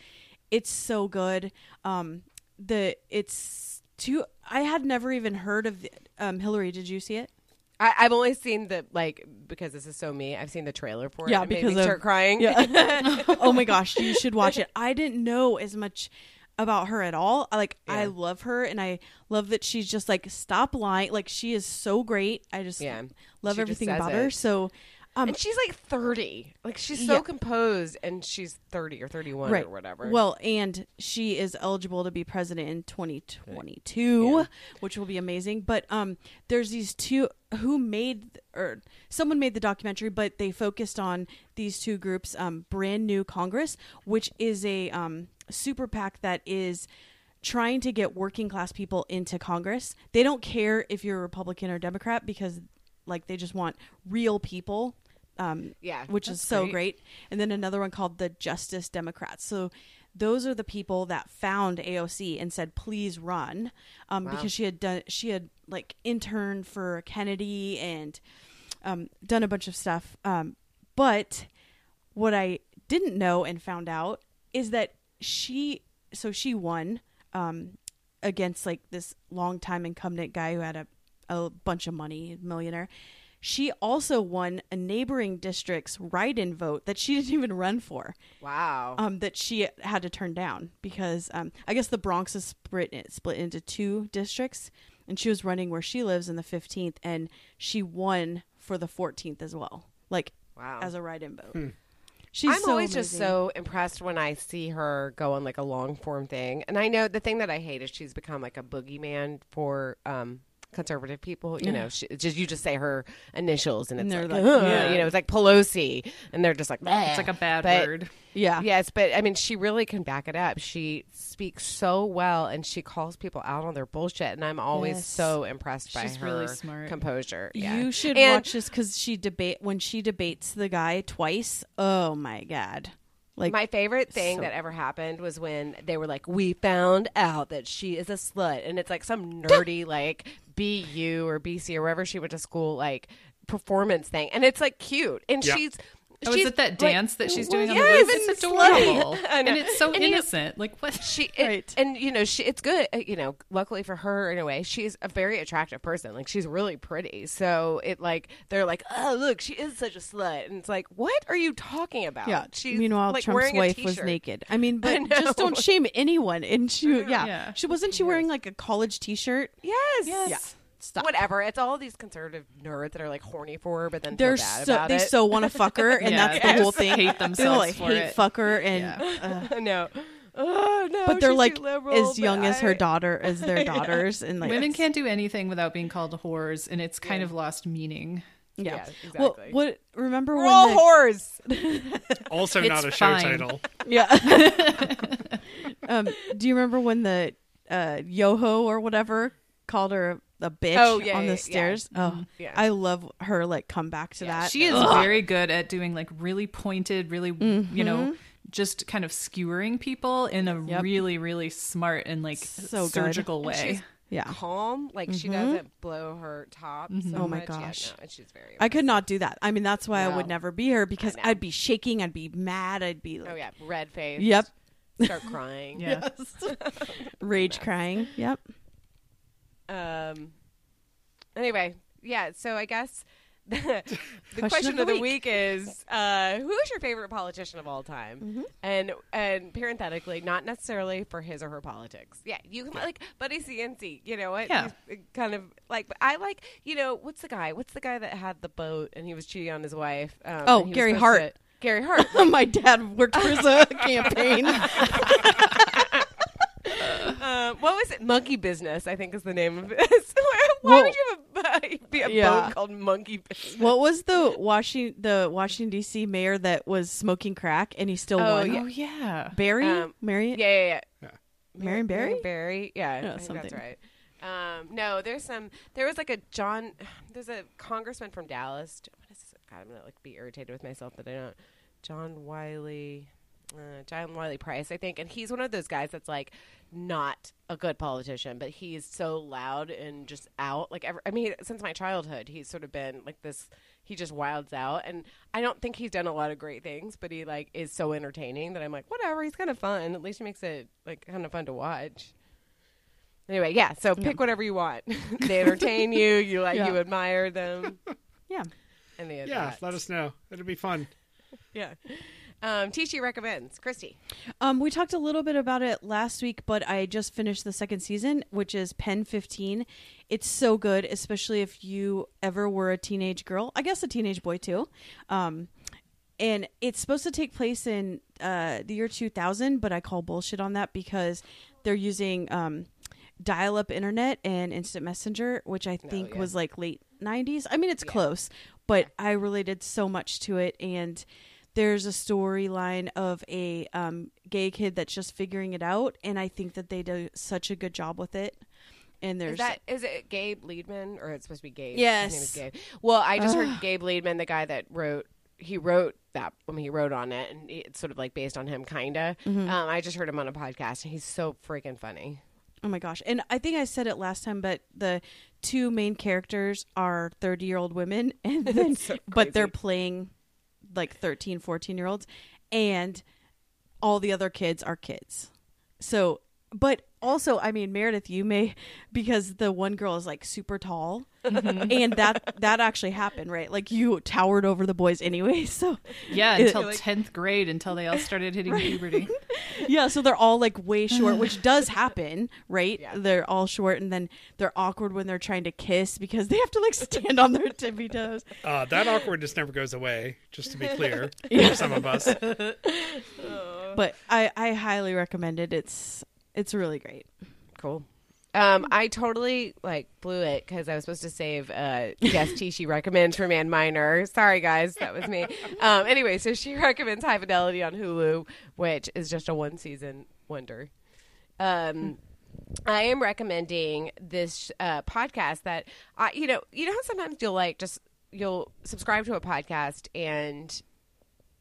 Speaker 4: It's so good. Um, the it's too. I had never even heard of um, Hillary. Did you see it?
Speaker 3: I, I've only seen the like because this is so me. I've seen the trailer for it.
Speaker 4: Yeah,
Speaker 3: It made
Speaker 4: because
Speaker 3: me
Speaker 4: of-
Speaker 3: start crying.
Speaker 4: Yeah. oh my gosh, you should watch it. I didn't know as much about her at all. Like I love her and I love that she's just like stop lying. Like she is so great. I just
Speaker 3: Yeah.
Speaker 4: love
Speaker 3: She
Speaker 4: everything about her. So um
Speaker 3: and she's like thirty. Like she's so
Speaker 4: Yeah.
Speaker 3: composed, and she's thirty or thirty-one
Speaker 4: right
Speaker 3: or whatever.
Speaker 4: Well, and she is eligible to be president in 2022, which will be amazing. But um, there's these two who made or someone made the documentary, but they focused on these two groups. Um, Brand New Congress, which is a um super PAC that is trying to get working class people into Congress. They don't care if you're a Republican or Democrat because like they just want real people. Um,
Speaker 3: Yeah,
Speaker 4: which is so
Speaker 2: great.
Speaker 4: great. And then another one called the Justice Democrats. So those are the people that found AOC and said, "Please run," um,
Speaker 3: Wow.
Speaker 4: because she had done she had like interned for Kennedy and um, done a bunch of stuff. Um, but what I didn't know and found out is that she so she won um, against like this longtime incumbent guy who had a a bunch of money, millionaire. She also won a neighboring district's write-in vote that she didn't even run for,
Speaker 3: wow.
Speaker 4: um, that she had to turn down because um, I guess the Bronx is split split into two districts, and she was running where she lives in the 15th, and she won for the 14th as well, like
Speaker 3: wow.
Speaker 4: as a write-in vote. She's
Speaker 3: I'm
Speaker 4: so
Speaker 3: always just so impressed when I see her go on like a long form thing. And I know the thing that I hate is she's become like a boogeyman for um, conservative people. You know, she, just you just say her initials, and it's
Speaker 4: they're
Speaker 3: like,
Speaker 4: like, yeah.
Speaker 3: you know, it's like Pelosi, and they're just like,
Speaker 2: It's like a bad
Speaker 3: But-
Speaker 2: word.
Speaker 4: Yeah.
Speaker 3: Yes, but I mean, she really can back it up. She speaks so well, and she calls people out on their bullshit, and I'm always
Speaker 4: Yes.
Speaker 3: so impressed by
Speaker 2: She's
Speaker 3: her
Speaker 2: really smart.
Speaker 3: composure. Yeah.
Speaker 4: You should
Speaker 3: And-
Speaker 4: watch this because she debate when she debates the guy twice. Oh my god! Like
Speaker 3: My favorite thing
Speaker 4: so-
Speaker 3: that ever happened was when they were like, "We found out that she is a slut," and it's like some nerdy like BU or BC or wherever she went to school like performance thing, and it's like cute, and
Speaker 1: Yeah.
Speaker 3: she's.
Speaker 2: Oh,
Speaker 3: she's
Speaker 2: is it that
Speaker 3: like-
Speaker 2: dance that she's doing on the
Speaker 3: Yes,
Speaker 2: roof? It's adorable. And it's so
Speaker 3: And, you know,
Speaker 2: innocent. like what?
Speaker 3: she it-
Speaker 4: Right.
Speaker 3: and you know she it's good uh, you know luckily for her in a way she's a very attractive person like she's really pretty so it like they're like oh look she is such a slut and it's like what are you talking about
Speaker 4: yeah.
Speaker 3: she's
Speaker 4: Meanwhile,
Speaker 3: like,
Speaker 4: Trump's
Speaker 3: wearing a
Speaker 4: wife was naked. I mean, but
Speaker 3: know.
Speaker 4: just don't shame anyone. And she, yeah,
Speaker 2: Yeah.
Speaker 4: she wasn't she wearing like a college T-shirt.
Speaker 3: yes
Speaker 4: Yeah. Stop.
Speaker 3: whatever it's all these conservative nerds that are like horny for her but then
Speaker 4: They're
Speaker 3: feel bad
Speaker 4: so
Speaker 3: about
Speaker 4: they
Speaker 3: it
Speaker 4: so want to fuck her, and
Speaker 2: Yeah,
Speaker 4: that's
Speaker 2: they
Speaker 4: the whole
Speaker 2: just
Speaker 4: thing.
Speaker 2: hate
Speaker 4: They
Speaker 2: themselves
Speaker 4: like
Speaker 2: for
Speaker 4: hate
Speaker 2: it.
Speaker 4: fuck her, and
Speaker 2: Yeah.
Speaker 4: uh,
Speaker 3: no oh no
Speaker 4: but they're like
Speaker 3: liberal,
Speaker 4: as young
Speaker 3: but
Speaker 4: as her daughter as their daughters, and like
Speaker 2: Women can't do anything without being called whores, and it's kind of lost meaning.
Speaker 4: Yeah,
Speaker 3: Yeah,
Speaker 4: Well,
Speaker 3: exactly.
Speaker 4: what remember
Speaker 3: we're
Speaker 4: when
Speaker 3: all
Speaker 4: the,
Speaker 3: whores
Speaker 1: Also,
Speaker 2: It's
Speaker 1: not a show title.
Speaker 4: Yeah. um, do you remember when the uh, Yoho or whatever called her a bitch
Speaker 3: Oh, yeah,
Speaker 4: on the
Speaker 3: yeah.
Speaker 4: stairs? Mm-hmm. Oh,
Speaker 3: Yeah.
Speaker 4: I love her like come back to
Speaker 3: Yeah,
Speaker 4: that.
Speaker 2: She is
Speaker 4: Ugh.
Speaker 2: very good at doing like really pointed, really you mm-hmm. know, just kind of skewering people in a
Speaker 4: Yep.
Speaker 2: really, really smart and like
Speaker 4: So
Speaker 2: surgical
Speaker 3: And
Speaker 2: way.
Speaker 3: she's
Speaker 4: yeah.
Speaker 3: calm like she mm-hmm. doesn't blow her top so
Speaker 4: Oh my
Speaker 3: much. Yeah,
Speaker 4: gosh.
Speaker 3: no, and she's very
Speaker 4: I could not do that. I mean, that's why I would never be her because. I'd be shaking, I'd be mad, I'd be oh, like,
Speaker 3: Oh yeah, red face.
Speaker 4: Yep.
Speaker 3: Start crying.
Speaker 2: yes.
Speaker 4: rage crying. Yep.
Speaker 3: Um. Anyway, yeah. So I guess the, the question,
Speaker 4: of
Speaker 3: of
Speaker 4: the
Speaker 3: the
Speaker 4: week.
Speaker 3: week, is, uh, who is your favorite politician of all time?
Speaker 4: Mm-hmm.
Speaker 3: And and parenthetically, not necessarily for his or her politics. Yeah, you can like Buddy Cianci. You know what?
Speaker 2: Yeah.
Speaker 3: He's kind of like. But I like. You know what's the guy? What's the guy that had the boat and he was cheating on his wife? Um,
Speaker 4: Oh,
Speaker 3: and he was
Speaker 4: Gary Hart.
Speaker 3: to- Gary Hart.
Speaker 4: My dad worked for his uh, campaign.
Speaker 3: What was it? Monkey Business, I think is the name of it. Why
Speaker 4: Well,
Speaker 3: would you have a, be a
Speaker 4: yeah.
Speaker 3: boat called Monkey Business?
Speaker 4: what was the Washington the Washington D.C. mayor that was smoking crack and he still
Speaker 3: Oh,
Speaker 4: won?
Speaker 3: yeah.
Speaker 2: Oh yeah.
Speaker 4: Barry,
Speaker 3: Um,
Speaker 4: Marion,
Speaker 3: Yeah, yeah, yeah.
Speaker 4: Marion Barry.
Speaker 3: Marion Barry. Yeah,
Speaker 4: Yeah,
Speaker 3: I think
Speaker 4: something.
Speaker 3: that's right. Um, no, there's some. There was like a John. There's a congressman from Dallas. What is this? God, I'm gonna like be irritated with myself that I don't. John Wiley. Uh, John Wiley Price, I think, and he's one of those guys that's like not a good politician, but he's so loud and just out. Like, ever, I mean, since my childhood, he's sort of been like this. He just wilds out, and I don't think he's done a lot of great things, but he like is so entertaining that I'm like, whatever. He's kind of fun. At least he makes it like kind of fun to watch. Anyway, yeah. So pick whatever you want. they entertain you. You like
Speaker 4: Yeah.
Speaker 3: you admire them,
Speaker 4: Yeah.
Speaker 3: and they
Speaker 1: Yeah, let us know. It'll be fun.
Speaker 3: yeah. Um, Tishi recommends Christy.
Speaker 4: Um, we talked a little bit about it last week, but I just finished the second season, which is Pen 15. It's so good, especially if you ever were a teenage girl. I guess a teenage boy too. Um, and it's supposed to take place in uh, the year 2000, but I call bullshit on that because they're using um, dial up internet and instant messenger, which I think
Speaker 3: yeah.
Speaker 4: was like late 90s. I mean, it's close, but I related so much to it. And there's a storyline of a um, gay kid that's just figuring it out. And I think that they do such a good job with it. And there's
Speaker 3: Is that is it Gabe Liedman or it's supposed to be Gabe?
Speaker 4: Yes.
Speaker 3: His name is Gabe. Well, I just heard Gabe Liedman, the guy that wrote. He wrote that. I mean, he wrote on it, and it's sort of like based on him, kinda.
Speaker 4: Mm-hmm.
Speaker 3: Um, I just heard him on a podcast, and he's so freaking funny.
Speaker 4: Oh my gosh. And I think I said it last time, but the two main characters are 30 year old women, and then,
Speaker 3: so
Speaker 4: but they're playing like 13, 14 year olds, and all the other kids are kids. So, but also, I mean, Meredith, you may, because the one girl is like super tall, and that that actually happened, right? Like you towered over the boys anyway. So,
Speaker 2: Yeah,
Speaker 4: It-
Speaker 2: until
Speaker 3: like-
Speaker 2: tenth grade, until they all started hitting puberty.
Speaker 4: yeah, so they're all like way short, which does happen, right?
Speaker 3: Yeah.
Speaker 4: They're all short, and then they're awkward when they're trying to kiss because they have to like stand on their tippy toes.
Speaker 1: Uh, that awkwardness never goes away, just to be clear. for Some of us.
Speaker 4: But I, I highly recommend it. It's it's really great.
Speaker 3: Cool. Um, I totally like blew it because I was supposed to save uh, guest she recommends from Ann Minor. Sorry, guys, that was me. Um, anyway, so she recommends High Fidelity on Hulu, which is just a one season wonder. Um, I am recommending this uh, podcast that I, you know, you know how sometimes you'll like just you'll subscribe to a podcast and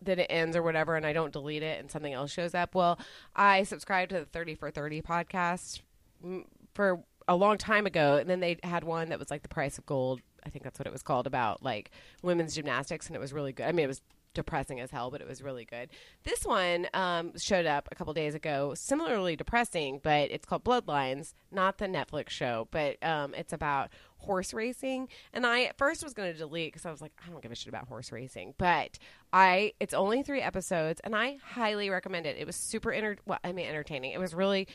Speaker 3: then it ends or whatever, and I don't delete it and something else shows up. Well, I subscribed to the Thirty for Thirty podcast mm, for a long time ago, and then they had one that was like the price of gold. I think that's what it was called about like women's gymnastics, and it was really good. I mean, it was depressing as hell, but it was really good. This one um, showed up a couple days ago, similarly depressing, but it's called Bloodlines, not the Netflix show, but um, it's about horse racing. And I at first was going to delete because I was like, I don't give a shit about horse racing, but I it's only three episodes, and I highly recommend it. It was super enter- well, I mean entertaining. It was really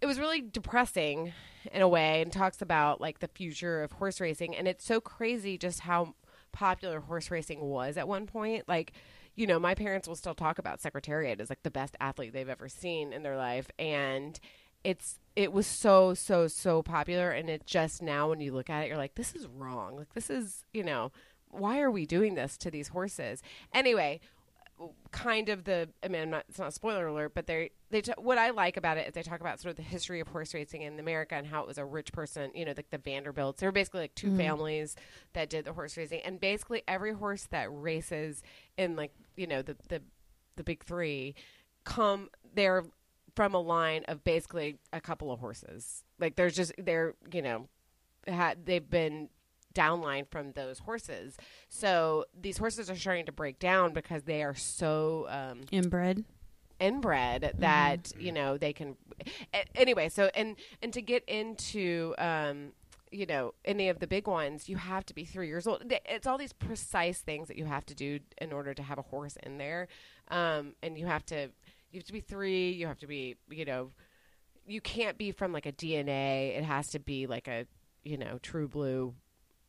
Speaker 3: it was really depressing in a way and talks about like the future of horse racing and it's so crazy just how popular horse racing was at one point like you know my parents will still talk about secretariat as like the best athlete they've ever seen in their life and it's it was so so so popular and it just now when you look at it you're like this is wrong. Like this is you know why are we doing this to these horses? Anyway kind of the I mean I'm not, it's not a spoiler alert, but they they t- what I like about it is they talk about sort of the history of horse racing in America and how it was a rich person, you know, like the Vanderbilts. They were basically like 2 mm-hmm. families that did the horse racing, and basically every horse that races in like you know the the the big three come they're from a line of basically a couple of horses. Like there's just they're you know had they've been downline from those horses. So these horses are starting to break down because they are so um,
Speaker 4: Inbred.
Speaker 3: inbred that you know they can. a- Anyway, so and and to get into. Um, you know, any of the big ones, you have to be three years old. It's all these precise things that you have to do in order to have a horse in there, um, and you have to you have to be three. You have to be, you know, you can't be from like a DNA. It has to be like a, you know, true blue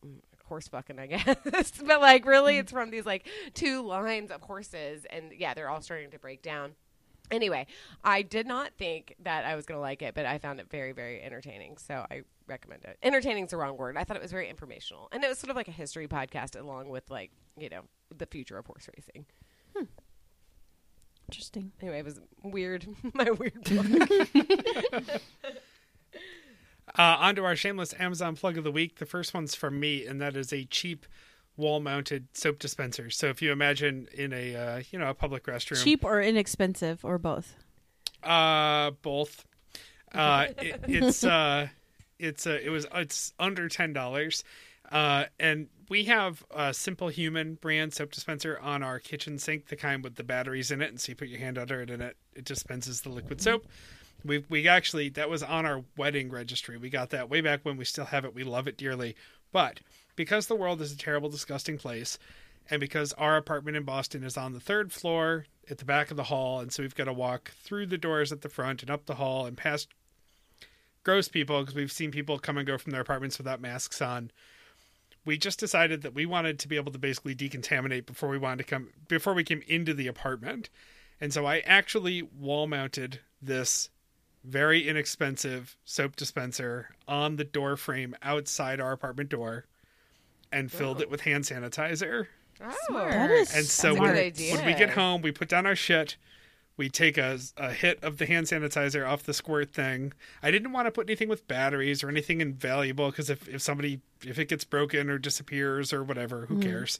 Speaker 3: mm, horse fucking, I guess. but like really it's from these like two lines of horses and yeah, they're all starting to break down. Anyway, I did not think that I was going to like it, but I found it very, very entertaining. So I recommend it. Entertaining is the wrong word. I thought it was very informational. And it was sort of like a history podcast along with like, you know, the future of horse racing.
Speaker 4: Interesting.
Speaker 3: Anyway, it was weird. My weird book.
Speaker 1: Uh, on to our shameless Amazon plug of the week. The first one's from me, and that is a cheap wall-mounted soap dispenser. So if you imagine in a uh, you know a public restroom,
Speaker 4: Cheap or inexpensive or both?
Speaker 1: uh, both. Uh, it, it's uh, it's uh, it was it's under ten dollars, uh, and we have a Simple Human brand soap dispenser on our kitchen sink, the kind with the batteries in it, and so you put your hand under it and it it dispenses the liquid mm-hmm. soap. We we actually that was on our wedding registry. We got that way back when we still have it. We love it dearly, but because the world is a terrible, disgusting place, and because our apartment in Boston is on the third floor at the back of the hall, and so we've got to walk through the doors at the front and up the hall and past gross people because we've seen people come and go from their apartments without masks on. We just decided that we wanted to be able to basically decontaminate before we wanted to come before we came into the apartment. And so I actually wall mounted this very inexpensive soap dispenser on the door frame outside our apartment door and filled it with hand sanitizer.
Speaker 3: Oh.
Speaker 4: That is
Speaker 1: And so
Speaker 3: That's a
Speaker 1: when,
Speaker 3: good idea.
Speaker 1: when we get home, we put down our shit. We take a, a hit of the hand sanitizer off the squirt thing. I didn't want to put anything with batteries or anything invaluable because if, if somebody if it gets broken or disappears or whatever, who cares?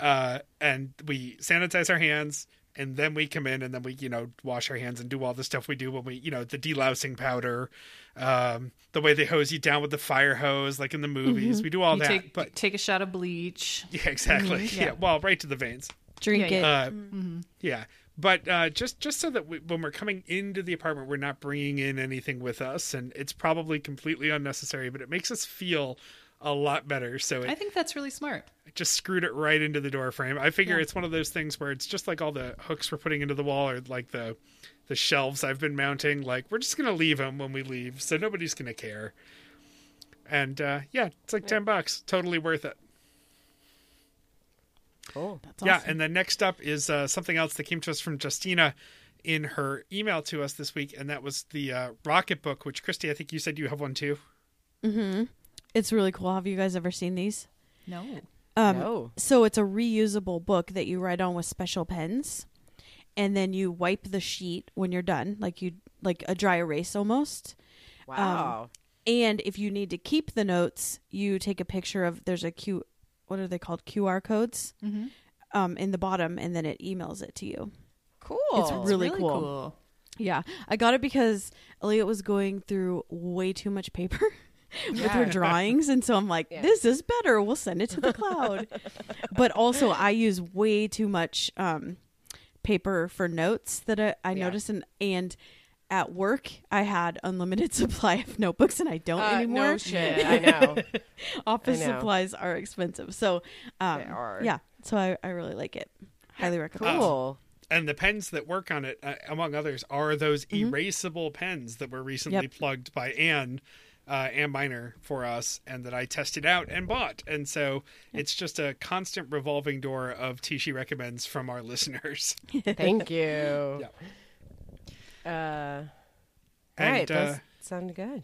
Speaker 1: Uh, and we sanitize our hands and then we come in and then we you know wash our hands and do all the stuff we do when we you know the delousing powder, um, the way they hose you down with the fire hose like in the movies. We do all
Speaker 2: you
Speaker 1: that,
Speaker 2: take
Speaker 1: but
Speaker 2: take a shot of bleach.
Speaker 1: yeah, exactly. Yeah. well, right to the veins.
Speaker 4: drink
Speaker 2: Yeah,
Speaker 4: it.
Speaker 1: Uh,
Speaker 2: Mm-hmm.
Speaker 1: Yeah, but uh, just just so that we, when we're coming into the apartment, we're not bringing in anything with us, and it's probably completely unnecessary, but it makes us feel a lot better. So it
Speaker 2: I think that's really smart.
Speaker 1: I just screwed it right into the door frame. I figure it's one of those things where it's just like all the hooks we're putting into the wall, or like the the shelves I've been mounting. Like we're just gonna leave them when we leave, so nobody's gonna care. And uh, yeah, it's like ten bucks, totally worth it.
Speaker 3: Cool.
Speaker 4: That's
Speaker 1: Yeah, and then next up is uh, something else that came to us from Justina in her email to us this week, and that was the uh, Rocket Book, which Christy, I think you said you have one too.
Speaker 4: It's really cool. Have you guys ever seen these?
Speaker 2: No.
Speaker 4: Um,
Speaker 3: No.
Speaker 4: So it's a reusable book that you write on with special pens, and then you wipe the sheet when you're done, like you like a dry erase almost.
Speaker 3: Wow.
Speaker 4: And if you need to keep the notes, you take a picture of there's a Q, what are they called? QR codes,
Speaker 2: Mhm.
Speaker 4: um, in the bottom, and then it emails it to you.
Speaker 3: cool.
Speaker 4: It's
Speaker 2: That's
Speaker 4: really cool. Yeah, I got it because Elliot was going through way too much paper with her drawings, and so I'm like,
Speaker 3: Yeah.
Speaker 4: "This is better. We'll send it to the cloud." but also, I use way too much um, paper for notes that I, I
Speaker 3: Yeah.
Speaker 4: noticed, and and at work I had unlimited supply of notebooks, and I don't
Speaker 3: Uh,
Speaker 4: anymore.
Speaker 3: No shit. I know.
Speaker 4: Office
Speaker 3: I know.
Speaker 4: supplies are expensive, so um,
Speaker 3: They are.
Speaker 4: yeah. So I, I really like it. Highly recommend.
Speaker 3: Cool.
Speaker 1: And the pens that work on it, uh, among others, are those
Speaker 4: Mm-hmm.
Speaker 1: erasable pens that were recently
Speaker 4: Yep.
Speaker 1: plugged by Anne, uh, Ann Miner for us, and that I tested out and bought. And so it's just a constant revolving door of Tishi recommends from our listeners.
Speaker 3: Thank you.
Speaker 1: Yeah.
Speaker 3: Uh, all
Speaker 1: And
Speaker 3: right.
Speaker 1: uh,
Speaker 3: Those sound good.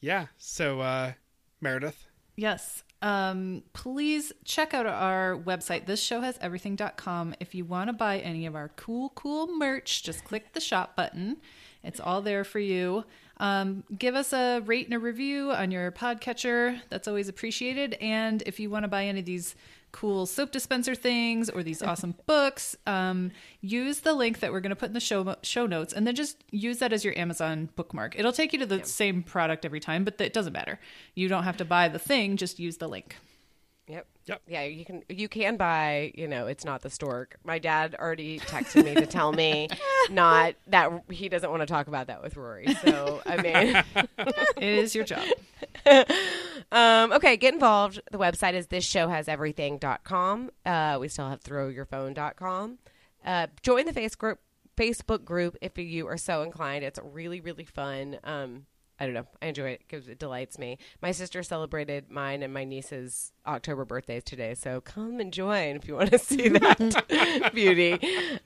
Speaker 1: yeah, so uh, Meredith.
Speaker 2: Yes. Um, please check out our website. This show has everything.com. If you want to buy any of our cool, cool merch, just click the shop button. It's all there for you. Um, give us a rate and a review on your podcatcher. That's always appreciated. And if you want to buy any of these cool soap dispenser things or these awesome books, um, use the link that we're going to put in the show show notes, and then just use that as your Amazon bookmark. It'll take you to the same product every time, but it doesn't matter. You don't have to buy the thing; just use the link.
Speaker 3: Yep.
Speaker 1: Yep.
Speaker 3: Yeah, you can you can buy, you know, it's not the stork. My dad already texted me to tell me not that he doesn't want to talk about that with Rory. So, I mean,
Speaker 2: It is your job.
Speaker 3: um, okay, get involved. The website is thisshowhaseverything.com. Uh, we still have throwyourphone.com. Uh, join the face group, Facebook group if you are so inclined. It's really, really fun. Um, I don't know. I enjoy it because it delights me. My sister celebrated mine and my niece's October birthdays today, so come and join if you want to see that beauty.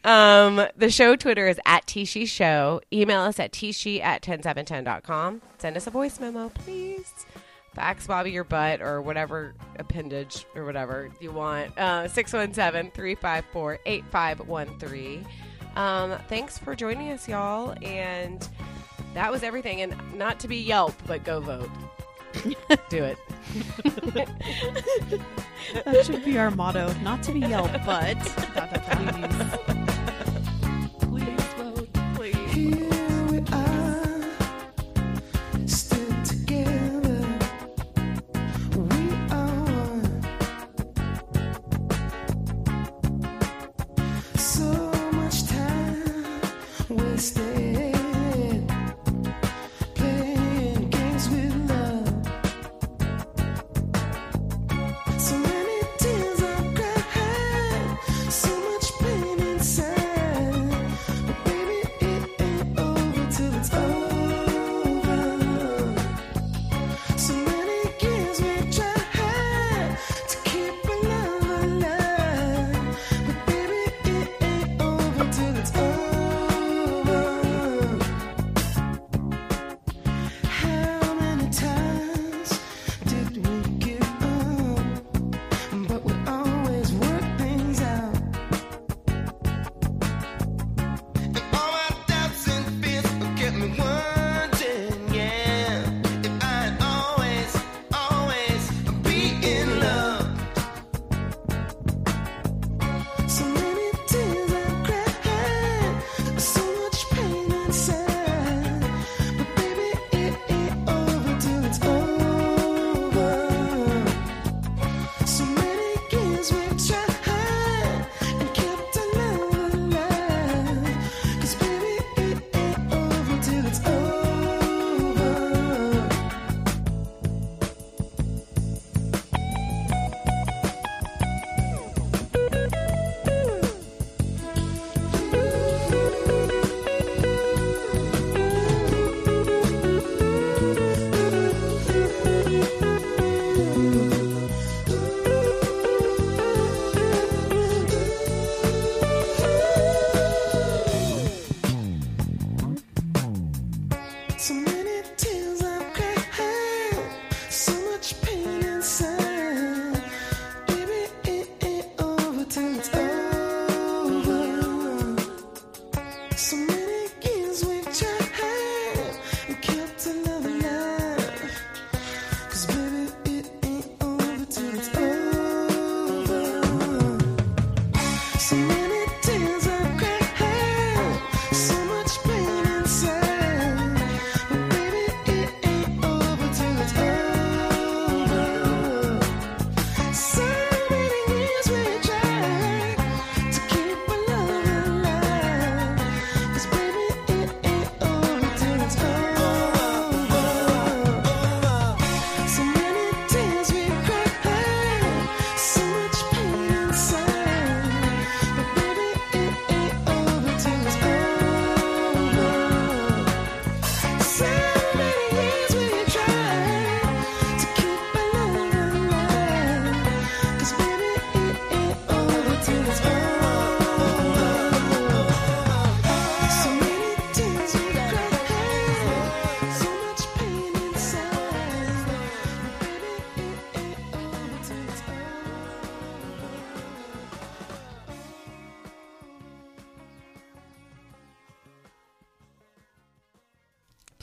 Speaker 3: Um, the show Twitter is at Tishi Show. Email us at tishi at 10710.com. Send us a voice memo, please. Fax Bobby your butt or whatever appendage or whatever you want. Uh, 617 354 8513. Um, thanks for joining us, y'all. And that was everything. And not to be Yelp, but go vote. Do it.
Speaker 4: That should be our motto. Not to be Yelp, but.
Speaker 2: Please vote. Please.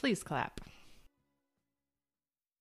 Speaker 2: Please clap.